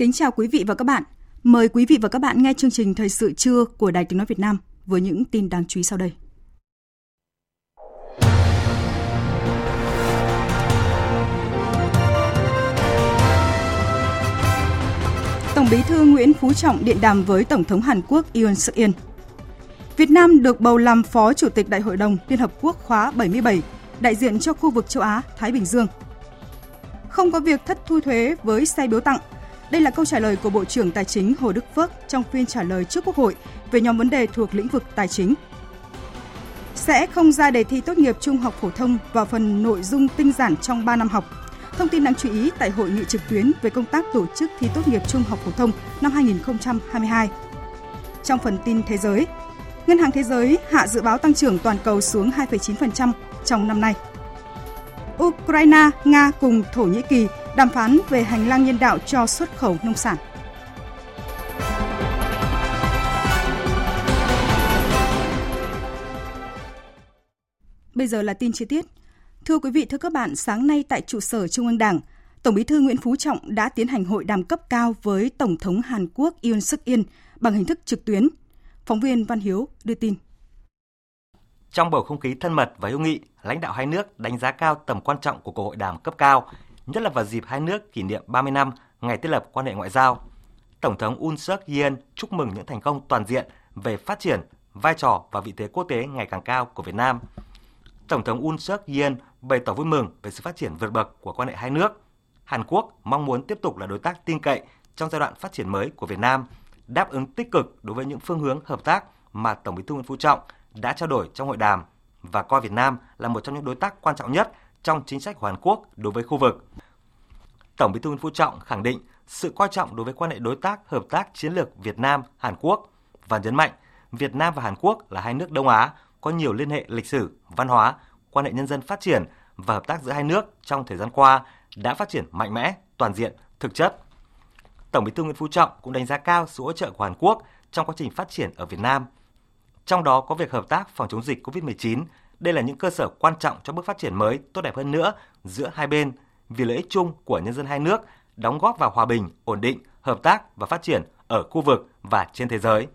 Kính chào quý vị và các bạn. Mời quý vị và các bạn nghe chương trình Thời sự trưa của Đài Tiếng Nói Việt Nam với những tin đáng chú ý sau đây. Tổng bí thư Nguyễn Phú Trọng điện đàm với Tổng thống Hàn Quốc Yoon suk yeol Việt Nam được bầu làm Phó Chủ tịch Đại hội đồng Liên Hợp Quốc khóa 77, đại diện cho khu vực châu Á, Thái Bình Dương. Không có việc thất thu thuế với xe biếu tặng, đây là câu trả lời của Bộ trưởng Tài chính Hồ Đức Phước trong phiên trả lời trước Quốc hội về nhóm vấn đề thuộc lĩnh vực tài chính. Sẽ không ra đề thi tốt nghiệp trung học phổ thông vào phần nội dung tinh giản trong 3 năm học. Thông tin đáng chú ý tại hội nghị trực tuyến về công tác tổ chức thi tốt nghiệp trung học phổ thông năm 2022. Trong phần tin thế giới, Ngân hàng Thế giới hạ dự báo tăng trưởng toàn cầu xuống 2,9% trong năm nay. Ukraine, Nga cùng Thổ Nhĩ Kỳ đàm phán về hành lang nhân đạo cho xuất khẩu nông sản. Bây giờ là tin chi tiết. Thưa quý vị, thưa các bạn, sáng nay tại trụ sở Trung ương Đảng, Tổng Bí thư Nguyễn Phú Trọng đã tiến hành hội đàm cấp cao với Tổng thống Hàn Quốc Yoon suk yeol bằng hình thức trực tuyến. Phóng viên Văn Hiếu đưa tin. Trong bầu không khí thân mật và hữu nghị, lãnh đạo hai nước đánh giá cao tầm quan trọng của cuộc hội đàm cấp cao, nhất là vào dịp hai nước kỷ niệm 30 năm ngày thiết lập quan hệ ngoại giao. Tổng thống Un suk yeol chúc mừng những thành công toàn diện về phát triển, vai trò và vị thế quốc tế ngày càng cao của Việt Nam. Tổng thống Un suk yeol bày tỏ vui mừng về sự phát triển vượt bậc của quan hệ hai nước. Hàn Quốc mong muốn tiếp tục là đối tác tin cậy trong giai đoạn phát triển mới của Việt Nam, đáp ứng tích cực đối với những phương hướng hợp tác mà Tổng Bí thư Nguyễn Phú Trọng đã trao đổi trong hội đàm và coi Việt Nam là một trong những đối tác quan trọng nhất trong chính sách của Hàn Quốc đối với khu vực. Tổng Bí thư Nguyễn Phú Trọng khẳng định sự coi trọng đối với quan hệ đối tác hợp tác chiến lược Việt Nam Hàn Quốc và nhấn mạnh Việt Nam và Hàn Quốc là hai nước Đông Á có nhiều liên hệ lịch sử, văn hóa, quan hệ nhân dân phát triển và hợp tác giữa hai nước trong thời gian qua đã phát triển mạnh mẽ, toàn diện, thực chất. Tổng Bí thư Nguyễn Phú Trọng cũng đánh giá cao sự hỗ trợ của Hàn Quốc trong quá trình phát triển ở Việt Nam. Trong đó có việc hợp tác phòng chống dịch COVID-19. Đây là những cơ sở quan trọng cho bước phát triển mới tốt đẹp hơn nữa giữa hai bên vì lợi ích chung của nhân dân hai nước, đóng góp vào hòa bình, ổn định, hợp tác và phát triển ở khu vực và trên thế giới.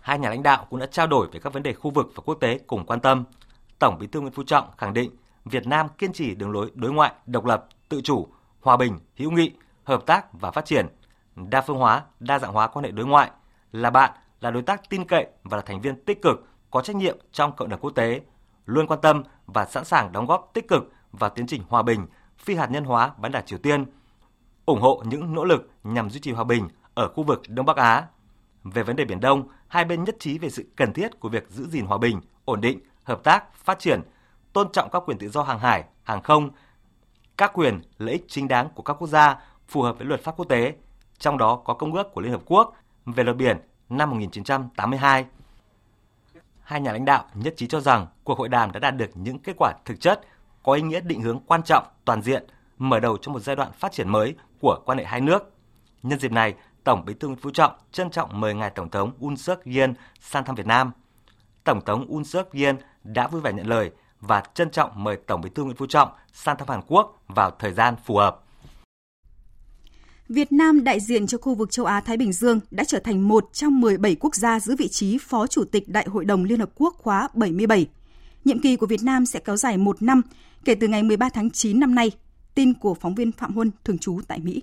Hai nhà lãnh đạo cũng đã trao đổi về các vấn đề khu vực và quốc tế cùng quan tâm. Tổng Bí thư Nguyễn Phú Trọng khẳng định Việt Nam kiên trì đường lối đối ngoại độc lập, tự chủ, hòa bình, hữu nghị, hợp tác và phát triển, đa phương hóa, đa dạng hóa quan hệ đối ngoại, là bạn, là đối tác tin cậy và là thành viên tích cực, có trách nhiệm trong cộng đồng quốc tế, luôn quan tâm và sẵn sàng đóng góp tích cực vào tiến trình hòa bình, phi hạt nhân hóa bán đảo Triều Tiên, ủng hộ những nỗ lực nhằm duy trì hòa bình ở khu vực Đông Bắc Á. Về vấn đề Biển Đông, hai bên nhất trí về sự cần thiết của việc giữ gìn hòa bình, ổn định, hợp tác, phát triển, tôn trọng các quyền tự do hàng hải, hàng không, các quyền, lợi ích chính đáng của các quốc gia phù hợp với luật pháp quốc tế, trong đó có Công ước của Liên Hợp Quốc về luật biển năm 1982. Hai nhà lãnh đạo nhất trí cho rằng cuộc hội đàm đã đạt được những kết quả thực chất, có ý nghĩa định hướng quan trọng, toàn diện, mở đầu cho một giai đoạn phát triển mới của quan hệ hai nước. Nhân dịp này, Tổng Bí thư Nguyễn Phú Trọng trân trọng mời ngài Tổng thống Un suk yeol sang thăm Việt Nam. Tổng thống Un suk yeol đã vui vẻ nhận lời và trân trọng mời Tổng Bí thư Nguyễn Phú Trọng sang thăm Hàn Quốc vào thời gian phù hợp. Việt Nam đại diện cho khu vực châu Á Thái Bình Dương đã trở thành một trong 17 quốc gia giữ vị trí Phó Chủ tịch Đại hội đồng Liên Hợp Quốc khóa 77. Nhiệm kỳ của Việt Nam sẽ kéo dài một năm kể từ ngày 13 tháng 9 năm nay. Tin của phóng viên Phạm Huân, thường trú tại Mỹ.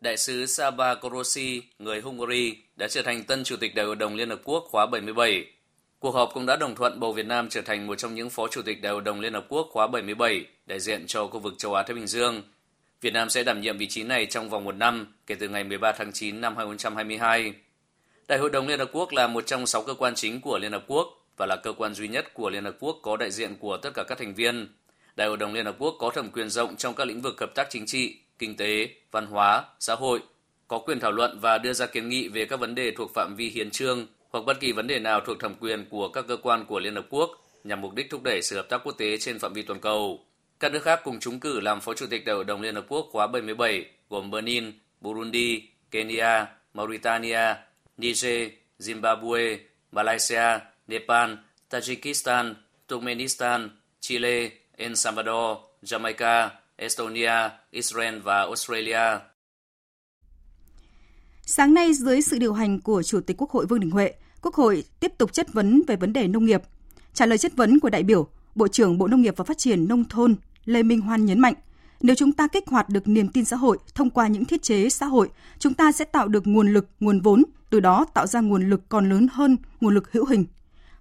Đại sứ Saba Korosi, người Hungary, đã trở thành tân Chủ tịch Đại hội đồng Liên Hợp Quốc khóa 77. Cuộc họp cũng đã đồng thuận bầu Việt Nam trở thành một trong những phó chủ tịch Đại hội đồng Liên Hợp Quốc khóa 77, đại diện cho khu vực châu Á Thái Bình Dương. Việt Nam sẽ đảm nhiệm vị trí này trong vòng một năm kể từ ngày 13 tháng 9 năm 2022. Đại hội đồng Liên Hợp Quốc là một trong sáu cơ quan chính của Liên Hợp Quốc và là cơ quan duy nhất của Liên Hợp Quốc có đại diện của tất cả các thành viên. Đại hội đồng Liên Hợp Quốc có thẩm quyền rộng trong các lĩnh vực hợp tác chính trị, kinh tế, văn hóa, xã hội, có quyền thảo luận và đưa ra kiến nghị về các vấn đề thuộc phạm vi hiến trương hoặc bất kỳ vấn đề nào thuộc thẩm quyền của các cơ quan của Liên Hợp Quốc nhằm mục đích thúc đẩy sự hợp tác quốc tế trên phạm vi toàn cầu. Các nước khác cùng trúng cử làm Phó Chủ tịch Đại hội đồng Liên Hợp Quốc khóa 77 gồm Benin, Burundi, Kenya, Mauritania, Niger, Zimbabwe, Malaysia, Nepal, Tajikistan, Turkmenistan, Chile, El Salvador, Jamaica, Estonia, Israel và Australia. Sáng nay, dưới sự điều hành của Chủ tịch Quốc hội Vương Đình Huệ, Quốc hội tiếp tục chất vấn về vấn đề nông nghiệp. Trả lời chất vấn của đại biểu, Bộ trưởng Bộ Nông nghiệp và Phát triển Nông thôn Lê Minh Hoan nhấn mạnh, nếu chúng ta kích hoạt được niềm tin xã hội thông qua những thiết chế xã hội, chúng ta sẽ tạo được nguồn lực, nguồn vốn, từ đó tạo ra nguồn lực còn lớn hơn nguồn lực hữu hình.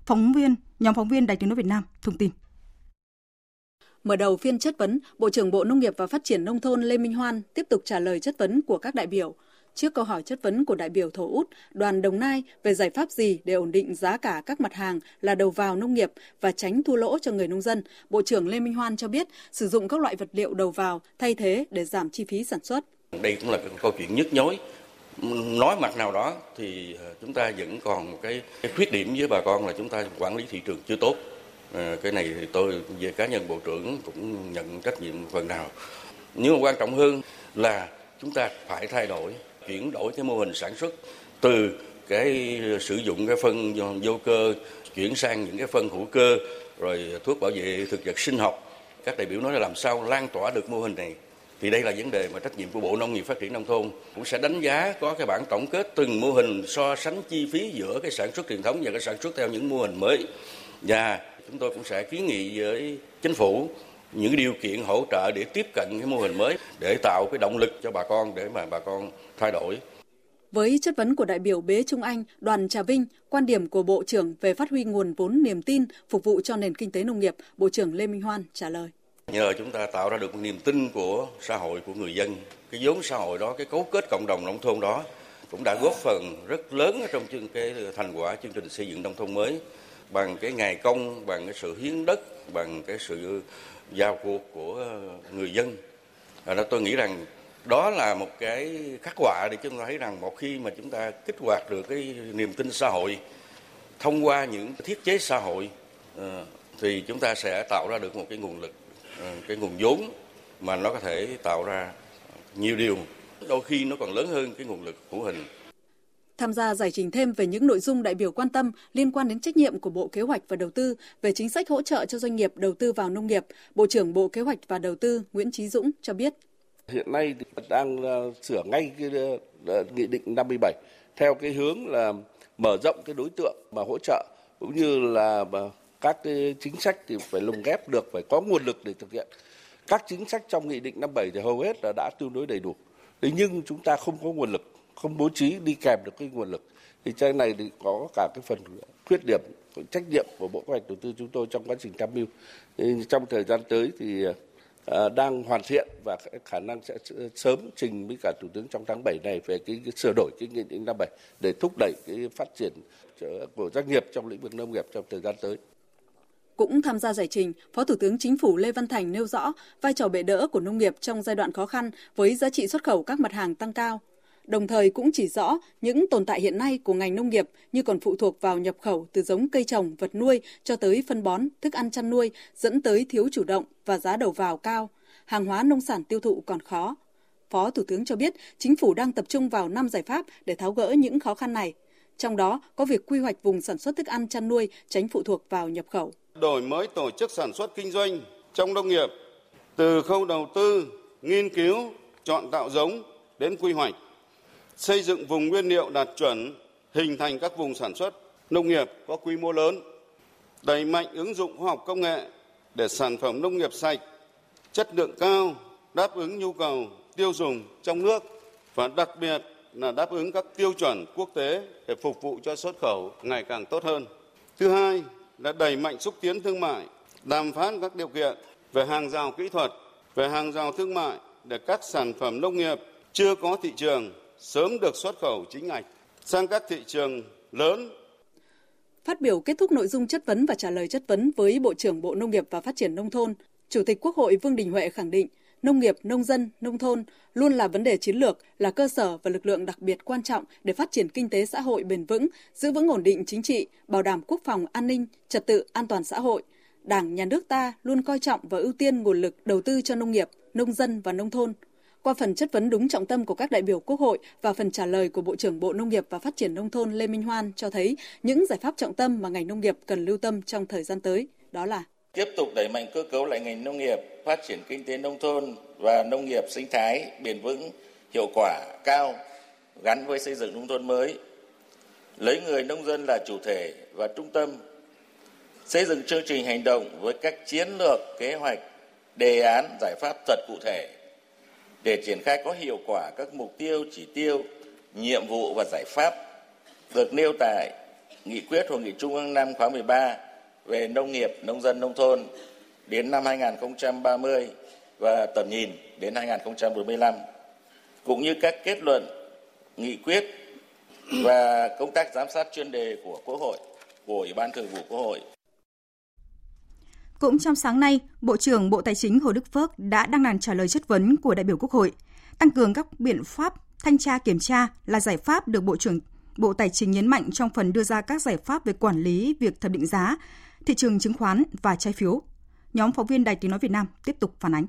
Phóng viên, nhóm phóng viên Đài tiếng nói Việt Nam thông tin. Mở đầu phiên chất vấn, Bộ trưởng Bộ Nông nghiệp và Phát triển Nông thôn Lê Minh Hoan tiếp tục trả lời chất vấn của các đại biểu. Trước câu hỏi chất vấn của đại biểu Thổ Út, đoàn Đồng Nai về giải pháp gì để ổn định giá cả các mặt hàng là đầu vào nông nghiệp và tránh thua lỗ cho người nông dân, Bộ trưởng Lê Minh Hoan cho biết sử dụng các loại vật liệu đầu vào thay thế để giảm chi phí sản xuất. Đây cũng là câu chuyện nhức nhối. Nói mặt nào đó thì ờ, chúng ta vẫn còn một cái, cái khuyết điểm với bà con là chúng ta quản lý thị trường chưa tốt. À, cái này thì tôi về cá nhân bộ trưởng cũng nhận trách nhiệm phần nào. Nhưng mà quan trọng hơn là chúng ta phải thay đổi chuyển đổi cái mô hình sản xuất từ cái sử dụng cái phân vô cơ, chuyển sang những cái phân hữu cơ, rồi thuốc bảo vệ thực vật sinh học. Các đại biểu nói là làm sao lan tỏa được mô hình này? Thì đây là vấn đề mà trách nhiệm của Bộ Nông nghiệp Phát triển Nông thôn cũng sẽ đánh giá có cái bản tổng kết từng mô hình so sánh chi phí giữa cái sản xuất truyền thống và cái sản xuất theo những mô hình mới. Và chúng tôi cũng sẽ kiến nghị với chính phủ những điều kiện hỗ trợ để tiếp cận cái mô hình mới để tạo cái động lực cho bà con để mà bà con thay đổi. Với chất vấn của đại biểu Bế Trung Anh, đoàn Trà Vinh, quan điểm của Bộ trưởng về phát huy nguồn vốn niềm tin phục vụ cho nền kinh tế nông nghiệp, Bộ trưởng Lê Minh Hoan trả lời. Nhờ chúng ta tạo ra được niềm tin của xã hội, của người dân, cái vốn xã hội đó, cái cấu kết cộng đồng nông thôn đó cũng đã góp phần rất lớn trong chương cái thành quả chương trình xây dựng nông thôn mới bằng cái ngày công, bằng cái sự hiến đất, bằng cái sự vào cuộc của ờ, người dân. À, đó, tôi nghĩ rằng đó là một cái khắc họa để chúng ta thấy rằng một khi mà chúng ta kích hoạt được cái niềm tin xã hội thông qua những thiết chế xã hội ờ, thì chúng ta sẽ tạo ra được một cái nguồn lực ờ, cái nguồn vốn mà nó có thể tạo ra nhiều điều đôi khi nó còn lớn hơn cái nguồn lực hữu hình Tham gia giải trình thêm về những nội dung đại biểu quan tâm liên quan đến trách nhiệm của Bộ Kế hoạch và Đầu tư về chính sách hỗ trợ cho doanh nghiệp đầu tư vào nông nghiệp, Bộ trưởng Bộ Kế hoạch và Đầu tư Nguyễn Trí Dũng cho biết. Hiện nay đang ờ, sửa ngay cái ờ, ờ, nghị định 57 theo cái hướng là mở rộng cái đối tượng mà hỗ trợ cũng như là các cái chính sách thì phải lồng ghép được phải có nguồn lực để thực hiện. Các chính sách trong nghị định 57 thì hầu hết là đã tương đối đầy đủ. Thế nhưng chúng ta không có nguồn lực không bố trí đi kèm được cái nguồn lực. Thì cái này thì có cả cái phần khuyết điểm trách nhiệm của bộ kế hoạch đầu tư chúng tôi trong quá trình tham mưu. Trong thời gian tới thì à, đang hoàn thiện và khả năng sẽ sớm trình với cả thủ tướng trong tháng 7 này về cái, cái sửa đổi cái nghị định 57 để thúc đẩy cái phát triển của doanh nghiệp trong lĩnh vực nông nghiệp trong thời gian tới. Cũng tham gia giải trình, Phó Thủ tướng Chính phủ Lê Văn Thành nêu rõ vai trò bệ đỡ của nông nghiệp trong giai đoạn khó khăn với giá trị xuất khẩu các mặt hàng tăng cao, đồng thời cũng chỉ rõ những tồn tại hiện nay của ngành nông nghiệp như còn phụ thuộc vào nhập khẩu từ giống cây trồng, vật nuôi cho tới phân bón, thức ăn chăn nuôi dẫn tới thiếu chủ động và giá đầu vào cao, hàng hóa nông sản tiêu thụ còn khó. Phó Thủ tướng cho biết chính phủ đang tập trung vào 5 giải pháp để tháo gỡ những khó khăn này. Trong đó có việc quy hoạch vùng sản xuất thức ăn chăn nuôi tránh phụ thuộc vào nhập khẩu. Đổi mới tổ chức sản xuất kinh doanh trong nông nghiệp từ khâu đầu tư, nghiên cứu, chọn tạo giống đến quy hoạch xây dựng vùng nguyên liệu đạt chuẩn, hình thành các vùng sản xuất nông nghiệp có quy mô lớn, đẩy mạnh ứng dụng khoa học công nghệ để sản phẩm nông nghiệp sạch, chất lượng cao, đáp ứng nhu cầu tiêu dùng trong nước và đặc biệt là đáp ứng các tiêu chuẩn quốc tế để phục vụ cho xuất khẩu ngày càng tốt hơn. Thứ hai là đẩy mạnh xúc tiến thương mại, đàm phán các điều kiện về hàng rào kỹ thuật, về hàng rào thương mại để các sản phẩm nông nghiệp chưa có thị trường sớm được xuất khẩu chính ngạch sang các thị trường lớn. Phát biểu kết thúc nội dung chất vấn và trả lời chất vấn với Bộ trưởng Bộ Nông nghiệp và Phát triển Nông thôn, Chủ tịch Quốc hội Vương Đình Huệ khẳng định nông nghiệp, nông dân, nông thôn luôn là vấn đề chiến lược, là cơ sở và lực lượng đặc biệt quan trọng để phát triển kinh tế xã hội bền vững, giữ vững ổn định chính trị, bảo đảm quốc phòng an ninh, trật tự an toàn xã hội. Đảng, Nhà nước ta luôn coi trọng và ưu tiên nguồn lực đầu tư cho nông nghiệp, nông dân và nông thôn. Qua phần chất vấn đúng trọng tâm của các đại biểu Quốc hội và phần trả lời của Bộ trưởng Bộ Nông nghiệp và Phát triển Nông thôn Lê Minh Hoan cho thấy những giải pháp trọng tâm mà ngành nông nghiệp cần lưu tâm trong thời gian tới. Đó là tiếp tục đẩy mạnh cơ cấu lại ngành nông nghiệp, phát triển kinh tế nông thôn và nông nghiệp sinh thái bền vững, hiệu quả cao gắn với xây dựng nông thôn mới. Lấy người nông dân là chủ thể và trung tâm, xây dựng chương trình hành động với các chiến lược, kế hoạch, đề án, giải pháp thật cụ thể để triển khai có hiệu quả các mục tiêu, chỉ tiêu, nhiệm vụ và giải pháp được nêu tại Nghị quyết Hội nghị Trung ương năm khóa 13 về nông nghiệp, nông dân, nông thôn đến năm 2030 và tầm nhìn đến 2045, cũng như các kết luận, nghị quyết và công tác giám sát chuyên đề của Quốc hội, của Ủy ban Thường vụ Quốc hội. Cũng trong sáng nay, Bộ trưởng Bộ Tài chính Hồ Đức Phước đã đăng đàn trả lời chất vấn của đại biểu Quốc hội. Tăng cường các biện pháp thanh tra kiểm tra là giải pháp được Bộ trưởng Bộ Tài chính nhấn mạnh trong phần đưa ra các giải pháp về quản lý việc thẩm định giá, thị trường chứng khoán và trái phiếu. Nhóm phóng viên Đài Tiếng Nói Việt Nam tiếp tục phản ánh.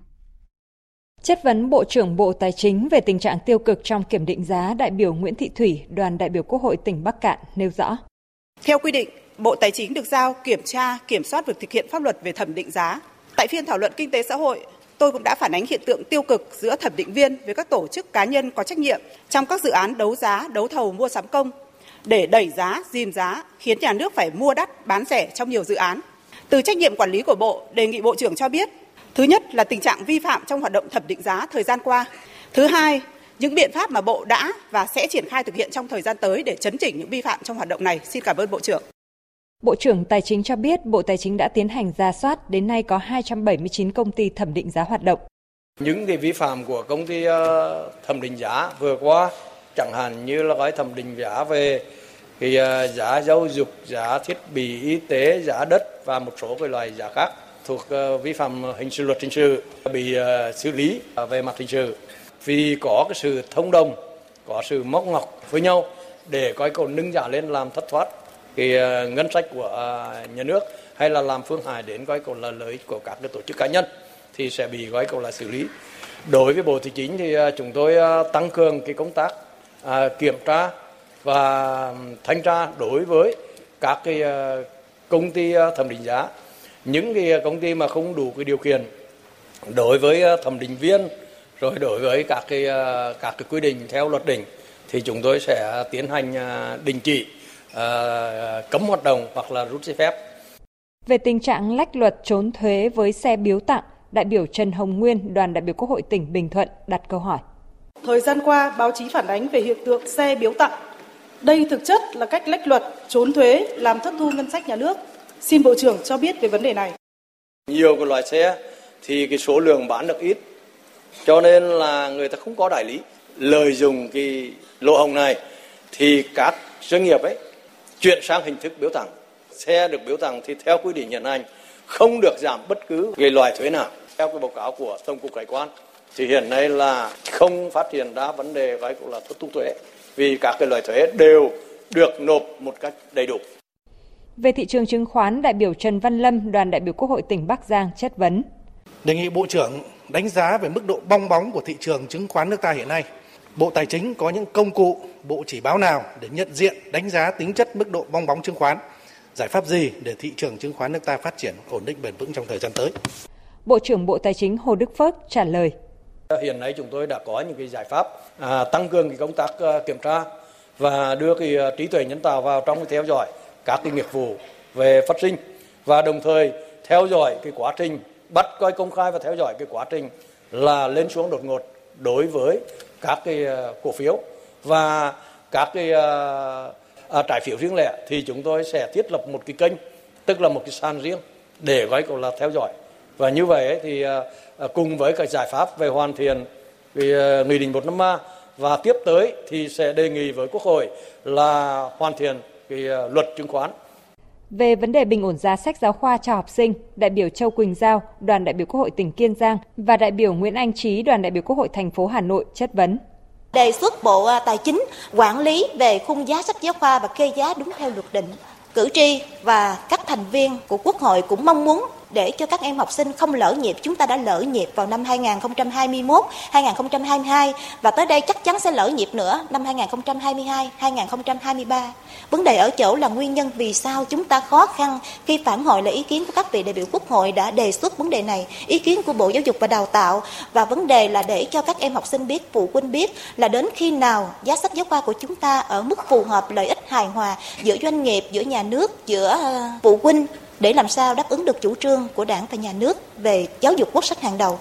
Chất vấn Bộ trưởng Bộ Tài chính về tình trạng tiêu cực trong kiểm định giá, đại biểu Nguyễn Thị Thủy, đoàn đại biểu Quốc hội tỉnh Bắc Cạn nêu rõ. Theo quy định, Bộ Tài chính được giao kiểm tra, kiểm soát việc thực hiện pháp luật về thẩm định giá. Tại phiên thảo luận kinh tế xã hội, tôi cũng đã phản ánh hiện tượng tiêu cực giữa thẩm định viên với các tổ chức cá nhân có trách nhiệm trong các dự án đấu giá, đấu thầu mua sắm công để đẩy giá, dìm giá, khiến nhà nước phải mua đắt, bán rẻ trong nhiều dự án. Từ trách nhiệm quản lý của Bộ, đề nghị Bộ trưởng cho biết, thứ nhất là tình trạng vi phạm trong hoạt động thẩm định giá thời gian qua. Thứ hai, những biện pháp mà Bộ đã và sẽ triển khai thực hiện trong thời gian tới để chấn chỉnh những vi phạm trong hoạt động này. Xin cảm ơn Bộ trưởng. Bộ trưởng Tài chính cho biết Bộ Tài chính đã tiến hành ra soát, đến nay có 279 công ty thẩm định giá hoạt động. Những cái vi phạm của công ty ờ, thẩm định giá vừa qua chẳng hạn như là gói thẩm định giá về cái ờ, giá giáo dục, giá thiết bị y tế, giá đất và một số cái loại giá khác thuộc ờ, vi phạm hình sự luật hình sự bị xử lý về mặt hình sự vì có cái sự thông đồng, có sự móc ngọc với nhau để coi cầu nâng giá lên làm thất thoát cái ờ, ngân sách của ờ, nhà nước hay là làm phương hại đến gói cầu là lợi của các cái tổ chức cá nhân thì sẽ bị gói cầu là xử lý. Đối với Bộ Tài chính thì ờ, chúng tôi tăng cường cái công tác kiểm tra và thanh tra đối với các cái công ty thẩm định giá những cái công ty mà không đủ cái điều kiện đối với thẩm định viên, rồi đối với các cái các cái quy định theo luật định thì chúng tôi sẽ tiến hành đình chỉ Ờ, cấm hoạt động hoặc là rút giấy phép. Về tình trạng lách luật trốn thuế với xe biếu tặng, đại biểu Trần Hồng Nguyên, đoàn đại biểu Quốc hội tỉnh Bình Thuận đặt câu hỏi. Thời gian qua, báo chí phản ánh về hiện tượng xe biếu tặng. Đây thực chất là cách lách luật, trốn thuế, làm thất thu ngân sách nhà nước. Xin Bộ trưởng cho biết về vấn đề này. Nhiều cái loại xe thì cái số lượng bán được ít, cho nên là người ta không có đại lý. Lợi dụng cái lỗ hồng này thì các doanh nghiệp ấy chuyển sang hình thức biếu tặng xe được biếu tặng thì theo quy định hiện hành không được giảm bất cứ cái loại thuế nào theo cái báo cáo của tổng cục hải quan thì hiện nay là không phát hiện ra vấn đề gọi là thất thu thuế vì các cái loại thuế đều được nộp một cách đầy đủ. Về thị trường chứng khoán, đại biểu Trần Văn Lâm, đoàn đại biểu Quốc hội tỉnh Bắc Giang chất vấn. Đề nghị Bộ trưởng đánh giá về mức độ bong bóng của thị trường chứng khoán nước ta hiện nay. Bộ Tài chính có những công cụ, bộ chỉ báo nào để nhận diện, đánh giá tính chất mức độ bong bóng chứng khoán? Giải pháp gì để thị trường chứng khoán nước ta phát triển ổn định bền vững trong thời gian tới? Bộ trưởng Bộ Tài chính Hồ Đức Phước trả lời. Hiện nay chúng tôi đã có những cái giải pháp à, tăng cường cái công tác à, kiểm tra và đưa cái à, trí tuệ nhân tạo vào trong cái theo dõi các cái nghiệp vụ về phát sinh và đồng thời theo dõi cái quá trình bắt coi công khai và theo dõi cái quá trình là lên xuống đột ngột đối với các cái ờ, cổ phiếu và các cái à, trái phiếu riêng lẻ thì chúng tôi sẽ thiết lập một cái kênh tức là một cái sàn riêng để gói gọi là theo dõi và như vậy ấy, thì à, cùng với các giải pháp về hoàn thiện về à, nghị định 153 và tiếp tới thì sẽ đề nghị với Quốc hội là hoàn thiện cái à, luật chứng khoán về vấn đề bình ổn giá sách giáo khoa cho học sinh, đại biểu Châu Quỳnh Giao, đoàn đại biểu Quốc hội tỉnh Kiên Giang và đại biểu Nguyễn Anh Trí, đoàn đại biểu Quốc hội thành phố Hà Nội chất vấn. Đề xuất Bộ à, Tài chính quản lý về khung giá sách giáo khoa và kê giá đúng theo luật định. Cử tri và các thành viên của Quốc hội cũng mong muốn để cho các em học sinh không lỡ nhịp. Chúng ta đã lỡ nhịp vào năm 2021, 2022 và tới đây chắc chắn sẽ lỡ nhịp nữa năm 2022, 2023. Vấn đề ở chỗ là nguyên nhân vì sao chúng ta khó khăn khi phản hồi lại ý kiến của các vị đại biểu Quốc hội đã đề xuất vấn đề này, ý kiến của Bộ Giáo dục và Đào tạo và vấn đề là để cho các em học sinh biết, phụ huynh biết là đến khi nào giá sách giáo khoa của chúng ta ở mức phù hợp lợi ích hài hòa giữa doanh nghiệp, giữa nhà nước, giữa ờ, phụ huynh để làm sao đáp ứng được chủ trương của đảng và nhà nước về giáo dục quốc sách hàng đầu.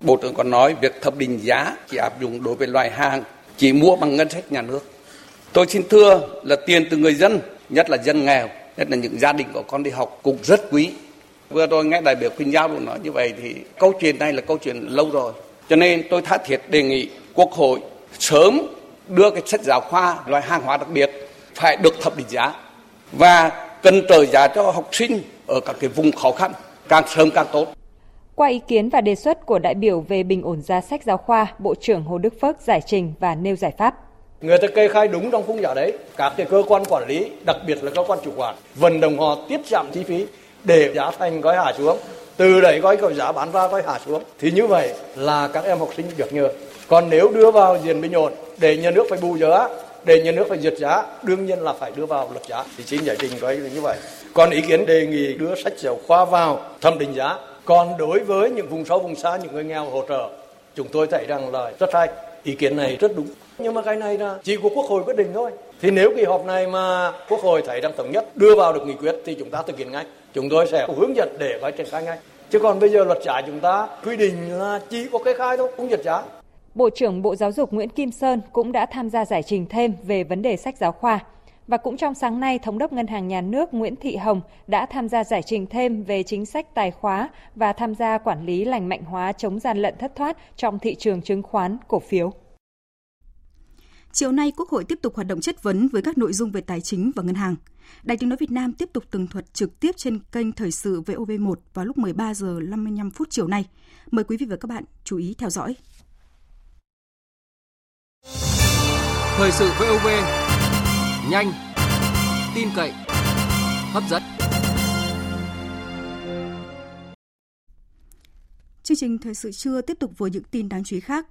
Bộ trưởng còn nói việc thẩm định giá chỉ áp dụng đối với loại hàng chỉ mua bằng ngân sách nhà nước. Tôi xin thưa là tiền từ người dân, nhất là dân nghèo, nhất là những gia đình có con đi học cũng rất quý. Vừa tôi nghe đại biểu Quỳnh Giao cũng nói như vậy thì câu chuyện này là câu chuyện lâu rồi. Cho nên tôi tha thiết đề nghị Quốc hội sớm đưa cái sách giáo khoa loại hàng hóa đặc biệt phải được thẩm định giá và cần trợ giá cho học sinh ở các cái vùng khó khăn càng sớm càng tốt. Qua ý kiến và đề xuất của đại biểu về bình ổn giá sách giáo khoa, Bộ trưởng Hồ Đức Phước giải trình và nêu giải pháp. Người ta kê khai đúng trong khung giá đấy, các cái cơ quan quản lý, đặc biệt là cơ quan chủ quản, vận động họ tiết giảm chi phí để giá thành gói hạ xuống. Từ đấy gói cầu giá bán ra gói hạ xuống. Thì như vậy là các em học sinh được nhờ. Còn nếu đưa vào diện bình ổn để nhà nước phải bù giá để nhà nước phải duyệt giá, đương nhiên là phải đưa vào luật giá. Thì xin giải trình coi như vậy. Còn ý kiến đề nghị đưa sách giáo khoa vào, thẩm định giá. Còn đối với những vùng sâu, vùng xa, những người nghèo hỗ trợ, chúng tôi thấy rằng là rất hay. Ý kiến này rất đúng. Nhưng mà cái này là chỉ của quốc hội quyết định thôi. Thì nếu kỳ họp này mà quốc hội thấy rằng thống nhất, đưa vào được nghị quyết thì chúng ta thực hiện ngay. Chúng tôi sẽ hướng dẫn để phải triển khai ngay. Chứ còn bây giờ luật giá chúng ta quy định là chỉ có kê khai thôi, không duyệt giá. Bộ trưởng Bộ Giáo dục Nguyễn Kim Sơn cũng đã tham gia giải trình thêm về vấn đề sách giáo khoa. Và cũng trong sáng nay, Thống đốc Ngân hàng Nhà nước Nguyễn Thị Hồng đã tham gia giải trình thêm về chính sách tài khóa và tham gia quản lý lành mạnh hóa chống gian lận thất thoát trong thị trường chứng khoán, cổ phiếu. Chiều nay, Quốc hội tiếp tục hoạt động chất vấn với các nội dung về tài chính và ngân hàng. Đài tiếng nói Việt Nam tiếp tục tường thuật trực tiếp trên kênh Thời sự VOV1 vào lúc 13 giờ 55 phút chiều nay. Mời quý vị và các bạn chú ý theo dõi. Thời sự VOV nhanh, tin cậy, hấp dẫn. Chương trình thời sự trưa tiếp tục với những tin đáng chú ý khác.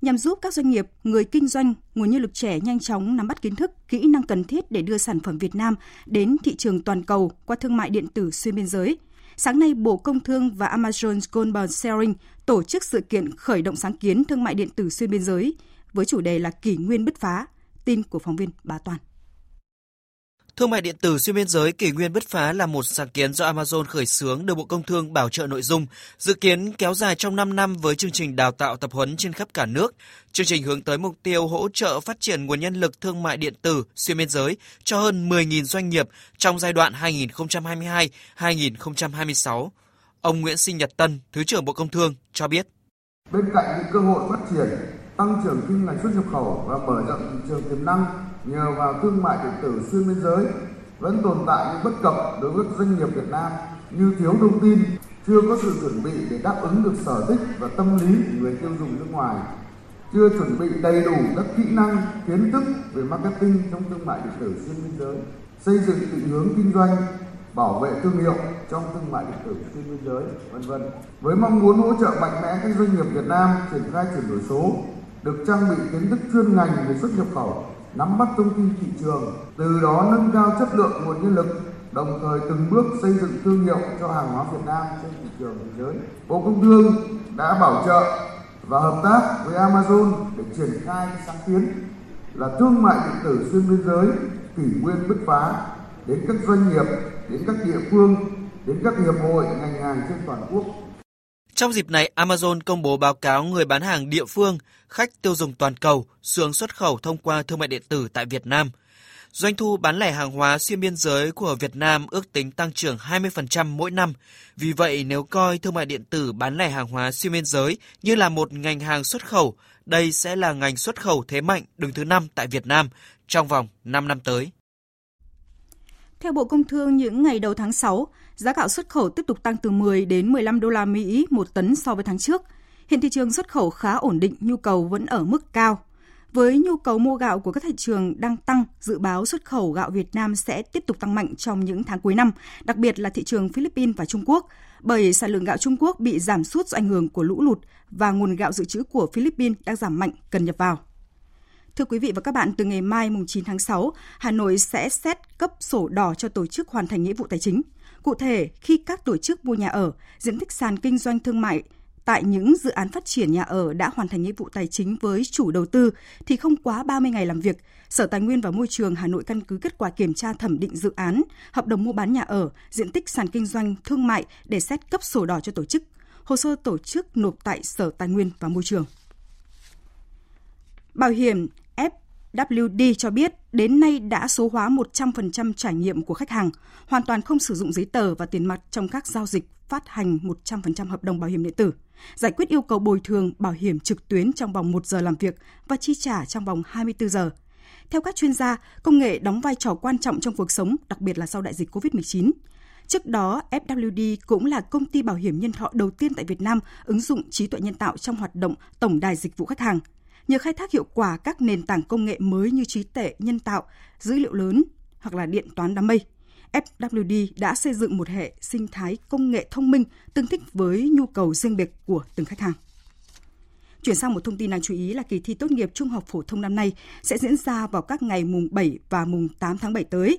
Nhằm giúp các doanh nghiệp, người kinh doanh, nguồn nhân lực trẻ nhanh chóng nắm bắt kiến thức, kỹ năng cần thiết để đưa sản phẩm Việt Nam đến thị trường toàn cầu qua thương mại điện tử xuyên biên giới. Sáng nay, Bộ Công Thương và Amazon Global Sharing tổ chức sự kiện khởi động sáng kiến thương mại điện tử xuyên biên giới – với chủ đề là kỷ nguyên bứt phá. Tin của phóng viên Bá Toàn. Thương mại điện tử xuyên biên giới kỷ nguyên bứt phá là một sáng kiến do Amazon khởi xướng được Bộ Công Thương bảo trợ nội dung, dự kiến kéo dài trong 5 năm với chương trình đào tạo tập huấn trên khắp cả nước. Chương trình hướng tới mục tiêu hỗ trợ phát triển nguồn nhân lực thương mại điện tử xuyên biên giới cho hơn 10.000 doanh nghiệp trong giai đoạn 2022-2026. Ông Nguyễn Sinh Nhật Tân, Thứ trưởng Bộ Công Thương cho biết. Bên cạnh những cơ hội phát triển tăng trưởng kim ngạch xuất nhập khẩu và mở rộng thị trường tiềm năng nhờ vào thương mại điện tử xuyên biên giới vẫn tồn tại những bất cập đối với doanh nghiệp Việt Nam như thiếu thông tin, chưa có sự chuẩn bị để đáp ứng được sở thích và tâm lý của người tiêu dùng nước ngoài, chưa chuẩn bị đầy đủ các kỹ năng, kiến thức về marketing trong thương mại điện tử xuyên biên giới, xây dựng định hướng kinh doanh, bảo vệ thương hiệu trong thương mại điện tử xuyên biên giới, vân vân. Với mong muốn hỗ trợ mạnh mẽ các doanh nghiệp Việt Nam triển khai chuyển đổi số, được trang bị kiến thức chuyên ngành về xuất nhập khẩu, nắm bắt thông tin thị trường, từ đó nâng cao chất lượng nguồn nhân lực, đồng thời từng bước xây dựng thương hiệu cho hàng hóa Việt Nam trên thị trường thế giới. Bộ Công Thương đã bảo trợ và hợp tác với Amazon để triển khai sáng kiến là thương mại điện tử xuyên biên giới kỷ nguyên bứt phá đến các doanh nghiệp, đến các địa phương, đến các hiệp hội ngành hàng trên toàn quốc trong dịp này, Amazon công bố báo cáo người bán hàng địa phương, khách tiêu dùng toàn cầu, xuống xuất khẩu thông qua thương mại điện tử tại Việt Nam. Doanh thu bán lẻ hàng hóa xuyên biên giới của Việt Nam ước tính tăng trưởng 20% mỗi năm. Vì vậy, nếu coi thương mại điện tử bán lẻ hàng hóa xuyên biên giới như là một ngành hàng xuất khẩu, đây sẽ là ngành xuất khẩu thế mạnh đứng thứ 5 tại Việt Nam trong vòng 5 năm tới. Theo Bộ Công Thương, những ngày đầu tháng 6, giá gạo xuất khẩu tiếp tục tăng từ 10 đến 15 đô la Mỹ một tấn so với tháng trước. Hiện thị trường xuất khẩu khá ổn định, nhu cầu vẫn ở mức cao. Với nhu cầu mua gạo của các thị trường đang tăng, dự báo xuất khẩu gạo Việt Nam sẽ tiếp tục tăng mạnh trong những tháng cuối năm, đặc biệt là thị trường Philippines và Trung Quốc, bởi sản lượng gạo Trung Quốc bị giảm sút do ảnh hưởng của lũ lụt và nguồn gạo dự trữ của Philippines đang giảm mạnh cần nhập vào. Thưa quý vị và các bạn, từ ngày mai mùng 9 tháng 6, Hà Nội sẽ xét cấp sổ đỏ cho tổ chức hoàn thành nghĩa vụ tài chính. Cụ thể, khi các tổ chức mua nhà ở, diện tích sàn kinh doanh thương mại tại những dự án phát triển nhà ở đã hoàn thành nghĩa vụ tài chính với chủ đầu tư thì không quá 30 ngày làm việc, Sở Tài nguyên và Môi trường Hà Nội căn cứ kết quả kiểm tra thẩm định dự án, hợp đồng mua bán nhà ở, diện tích sàn kinh doanh thương mại để xét cấp sổ đỏ cho tổ chức. Hồ sơ tổ chức nộp tại Sở Tài nguyên và Môi trường. Bảo hiểm WD cho biết đến nay đã số hóa 100% trải nghiệm của khách hàng, hoàn toàn không sử dụng giấy tờ và tiền mặt trong các giao dịch phát hành 100% hợp đồng bảo hiểm điện tử, giải quyết yêu cầu bồi thường bảo hiểm trực tuyến trong vòng 1 giờ làm việc và chi trả trong vòng 24 giờ. Theo các chuyên gia, công nghệ đóng vai trò quan trọng trong cuộc sống, đặc biệt là sau đại dịch COVID-19. Trước đó, FWD cũng là công ty bảo hiểm nhân thọ đầu tiên tại Việt Nam ứng dụng trí tuệ nhân tạo trong hoạt động tổng đài dịch vụ khách hàng. Nhờ khai thác hiệu quả các nền tảng công nghệ mới như trí tuệ nhân tạo, dữ liệu lớn hoặc là điện toán đám mây, FWD đã xây dựng một hệ sinh thái công nghệ thông minh tương thích với nhu cầu riêng biệt của từng khách hàng. Chuyển sang một thông tin đáng chú ý là kỳ thi tốt nghiệp trung học phổ thông năm nay sẽ diễn ra vào các ngày mùng 7 và mùng 8 tháng 7 tới.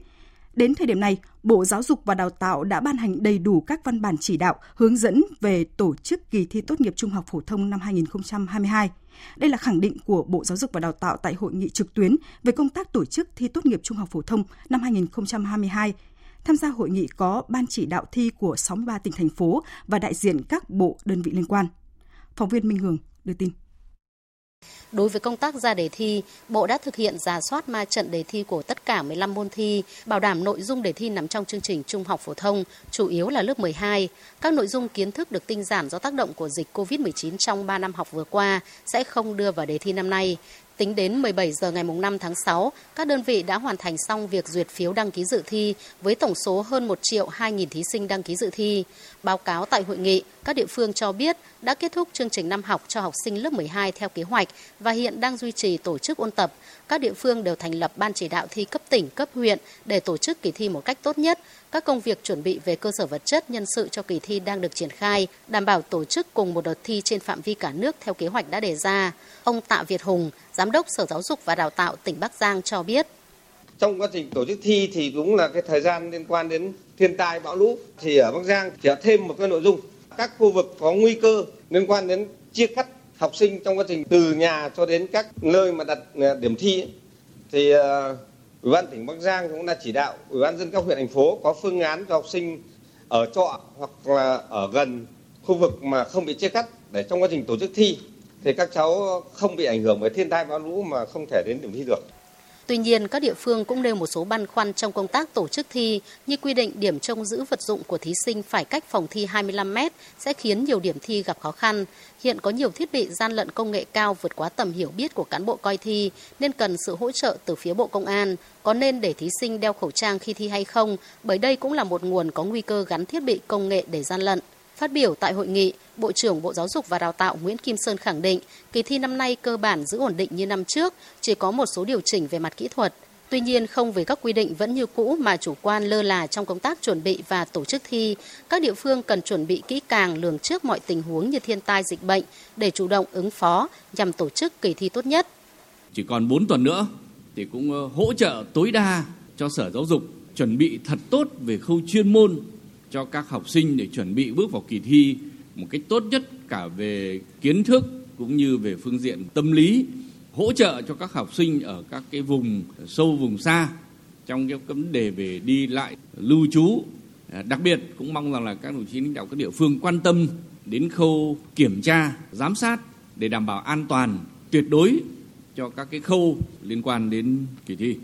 Đến thời điểm này, Bộ Giáo dục và Đào tạo đã ban hành đầy đủ các văn bản chỉ đạo hướng dẫn về tổ chức kỳ thi tốt nghiệp trung học phổ thông năm 2022. Đây là khẳng định của Bộ Giáo dục và Đào tạo tại hội nghị trực tuyến về công tác tổ chức thi tốt nghiệp trung học phổ thông năm 2022 Tham gia hội nghị có ban chỉ đạo thi của 63 tỉnh thành phố và đại diện các bộ đơn vị liên quan. Phóng viên Minh Hường đưa tin. Đối với công tác ra đề thi, Bộ đã thực hiện giả soát ma trận đề thi của tất cả 15 môn thi, bảo đảm nội dung đề thi nằm trong chương trình trung học phổ thông, chủ yếu là lớp 12. Các nội dung kiến thức được tinh giản do tác động của dịch COVID-19 trong 3 năm học vừa qua sẽ không đưa vào đề thi năm nay. Tính đến 17 giờ ngày 5 tháng 6, các đơn vị đã hoàn thành xong việc duyệt phiếu đăng ký dự thi với tổng số hơn 1 triệu 2.000 thí sinh đăng ký dự thi. Báo cáo tại hội nghị, các địa phương cho biết đã kết thúc chương trình năm học cho học sinh lớp 12 theo kế hoạch và hiện đang duy trì tổ chức ôn tập. Các địa phương đều thành lập ban chỉ đạo thi cấp tỉnh, cấp huyện để tổ chức kỳ thi một cách tốt nhất. Các công việc chuẩn bị về cơ sở vật chất, nhân sự cho kỳ thi đang được triển khai, đảm bảo tổ chức cùng một đợt thi trên phạm vi cả nước theo kế hoạch đã đề ra. Ông Tạ Việt Hùng, Giám đốc Sở Giáo dục và Đào tạo tỉnh Bắc Giang cho biết. Trong quá trình tổ chức thi thì cũng là cái thời gian liên quan đến thiên tai bão lũ thì ở Bắc Giang chỉ thêm một cái nội dung các khu vực có nguy cơ liên quan đến chia cắt học sinh trong quá trình từ nhà cho đến các nơi mà đặt à, điểm thi thì à, Ủy ban tỉnh Bắc Giang cũng đã chỉ đạo Ủy ban dân các huyện, thành phố có phương án cho học sinh ở trọ hoặc là ở gần khu vực mà không bị chia cắt để trong quá trình tổ chức thi thì các cháu không bị ảnh hưởng bởi thiên tai bão lũ mà không thể đến điểm thi được. Tuy nhiên, các địa phương cũng nêu một số băn khoăn trong công tác tổ chức thi như quy định điểm trông giữ vật dụng của thí sinh phải cách phòng thi 25 mét sẽ khiến nhiều điểm thi gặp khó khăn. Hiện có nhiều thiết bị gian lận công nghệ cao vượt quá tầm hiểu biết của cán bộ coi thi nên cần sự hỗ trợ từ phía Bộ Công an. Có nên để thí sinh đeo khẩu trang khi thi hay không? Bởi đây cũng là một nguồn có nguy cơ gắn thiết bị công nghệ để gian lận. Phát biểu tại hội nghị, Bộ trưởng Bộ Giáo dục và Đào tạo Nguyễn Kim Sơn khẳng định kỳ thi năm nay cơ bản giữ ổn định như năm trước, chỉ có một số điều chỉnh về mặt kỹ thuật. Tuy nhiên, không vì các quy định vẫn như cũ mà chủ quan lơ là trong công tác chuẩn bị và tổ chức thi, các địa phương cần chuẩn bị kỹ càng lường trước mọi tình huống như thiên tai dịch bệnh để chủ động ứng phó nhằm tổ chức kỳ thi tốt nhất. Chỉ còn 4 tuần nữa thì cũng ờ, hỗ trợ tối đa cho Sở Giáo dục chuẩn bị thật tốt về khâu chuyên môn cho các học sinh để chuẩn bị bước vào kỳ thi một cách tốt nhất cả về kiến thức cũng như về phương diện tâm lý, hỗ trợ cho các học sinh ở các cái vùng sâu, vùng xa trong cái vấn đề về đi lại, lưu trú. À, đặc biệt cũng mong rằng là các đồng chí lãnh đạo các địa phương quan tâm đến khâu kiểm tra, giám sát để đảm bảo an toàn, tuyệt đối cho các cái khâu liên quan đến kỳ thi.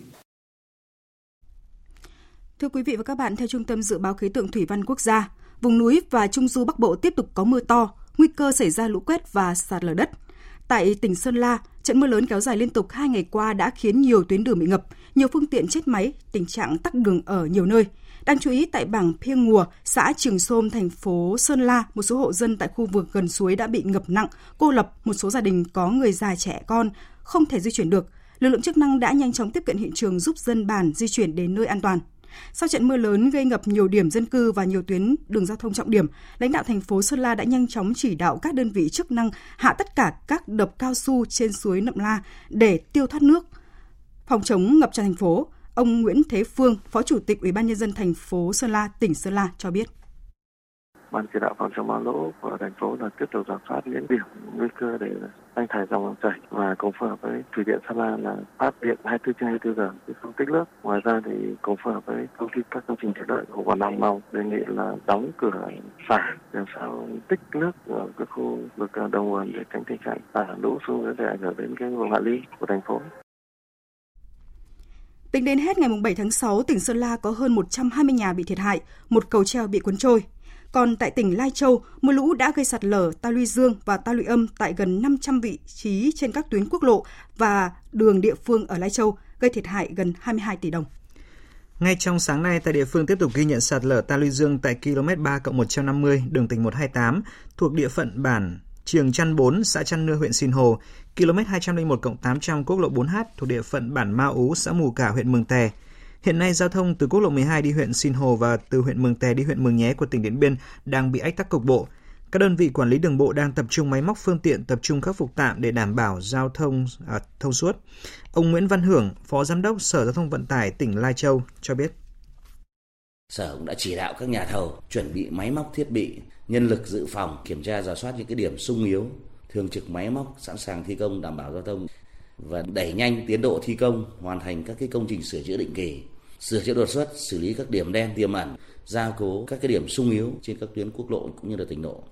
Thưa quý vị và các bạn, theo Trung tâm Dự báo Khí tượng Thủy văn Quốc gia, vùng núi và Trung Du Bắc Bộ tiếp tục có mưa to, nguy cơ xảy ra lũ quét và sạt lở đất. Tại tỉnh Sơn La, trận mưa lớn kéo dài liên tục hai ngày qua đã khiến nhiều tuyến đường bị ngập, nhiều phương tiện chết máy, tình trạng tắc đường ở nhiều nơi. Đáng chú ý tại bảng Phiêng Ngùa, xã Trường Sôm, thành phố Sơn La, một số hộ dân tại khu vực gần suối đã bị ngập nặng, cô lập, một số gia đình có người già trẻ con không thể di chuyển được. Lực lượng chức năng đã nhanh chóng tiếp cận hiện trường giúp dân bản di chuyển đến nơi an toàn. Sau trận mưa lớn gây ngập nhiều điểm dân cư và nhiều tuyến đường giao thông trọng điểm, lãnh đạo thành phố Sơn La đã nhanh chóng chỉ đạo các đơn vị chức năng hạ tất cả các đập cao su trên suối Nậm La để tiêu thoát nước, phòng chống ngập cho thành phố. Ông Nguyễn Thế Phương, Phó Chủ tịch Ủy ban nhân dân thành phố Sơn La, tỉnh Sơn La cho biết. Ban chỉ đạo phòng chống bão lũ của thành phố là tiếp tục giả soát những điểm nguy cơ để thanh thải dòng chảy và cùng phối hợp với thủy điện Sơn La là phát điện 24 trên 24 giờ để không tích nước. Ngoài ra thì cùng phối hợp với công ty các công trình thủy lợi của Quảng Nam mau đề nghị là đóng cửa xả làm sao tích nước ở các khu vực đầu nguồn để tránh tình trạng xả lũ xuống để ảnh hưởng đến cái vùng hạ lưu của thành phố. Tính đến hết ngày 7 tháng 6, tỉnh Sơn La có hơn 120 nhà bị thiệt hại, một cầu treo bị cuốn trôi. Còn tại tỉnh Lai Châu, mưa lũ đã gây sạt lở ta luy dương và ta luy âm tại gần 500 vị trí trên các tuyến quốc lộ và đường địa phương ở Lai Châu, gây thiệt hại gần 22 tỷ đồng. Ngay trong sáng nay, tại địa phương tiếp tục ghi nhận sạt lở ta luy dương tại km 3 150 đường tỉnh 128 thuộc địa phận bản Trường Chăn 4, xã Chăn Nưa, huyện Sinh Hồ, km 201 800 quốc lộ 4H thuộc địa phận bản Ma Ú, xã Mù Cả, huyện Mường Tè. Hiện nay, giao thông từ quốc lộ 12 đi huyện Sinh Hồ và từ huyện Mường Tè đi huyện Mường Nhé của tỉnh Điện Biên đang bị ách tắc cục bộ. Các đơn vị quản lý đường bộ đang tập trung máy móc phương tiện tập trung khắc phục tạm để đảm bảo giao thông à, thông suốt. Ông Nguyễn Văn Hưởng, Phó Giám đốc Sở Giao thông Vận tải tỉnh Lai Châu cho biết. Sở cũng đã chỉ đạo các nhà thầu chuẩn bị máy móc thiết bị, nhân lực dự phòng, kiểm tra giả soát những cái điểm sung yếu, thường trực máy móc sẵn sàng thi công đảm bảo giao thông và đẩy nhanh tiến độ thi công, hoàn thành các cái công trình sửa chữa định kỳ, sửa chữa đột xuất, xử lý các điểm đen tiềm ẩn, gia cố các cái điểm sung yếu trên các tuyến quốc lộ cũng như là tỉnh lộ.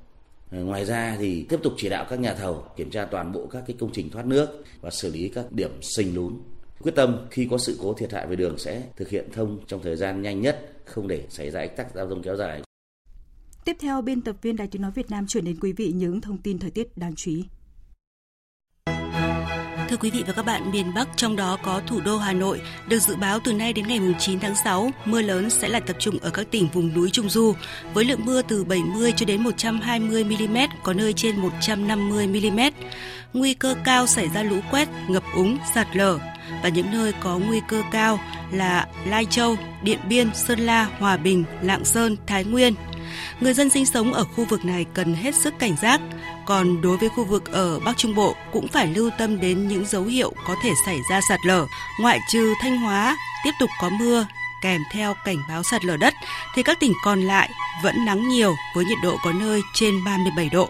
Ờ, ngoài ra thì tiếp tục chỉ đạo các nhà thầu kiểm tra toàn bộ các cái công trình thoát nước và xử lý các điểm sình lún. Quyết tâm khi có sự cố thiệt hại về đường sẽ thực hiện thông trong thời gian nhanh nhất, không để xảy ra ách tắc giao thông kéo dài. Tiếp theo, biên tập viên Đài Tiếng Nói Việt Nam chuyển đến quý vị những thông tin thời tiết đáng chú ý. Thưa quý vị và các bạn, miền Bắc trong đó có thủ đô Hà Nội được dự báo từ nay đến ngày 9 tháng 6, mưa lớn sẽ là tập trung ở các tỉnh vùng núi Trung Du với lượng mưa từ 70 cho đến 120 mm, có nơi trên 150 mm. Nguy cơ cao xảy ra lũ quét, ngập úng, sạt lở và những nơi có nguy cơ cao là Lai Châu, Điện Biên, Sơn La, Hòa Bình, Lạng Sơn, Thái Nguyên. Người dân sinh sống ở khu vực này cần hết sức cảnh giác, còn đối với khu vực ở Bắc Trung Bộ cũng phải lưu tâm đến những dấu hiệu có thể xảy ra sạt lở, ngoại trừ Thanh Hóa tiếp tục có mưa kèm theo cảnh báo sạt lở đất thì các tỉnh còn lại vẫn nắng nhiều với nhiệt độ có nơi trên 37 độ.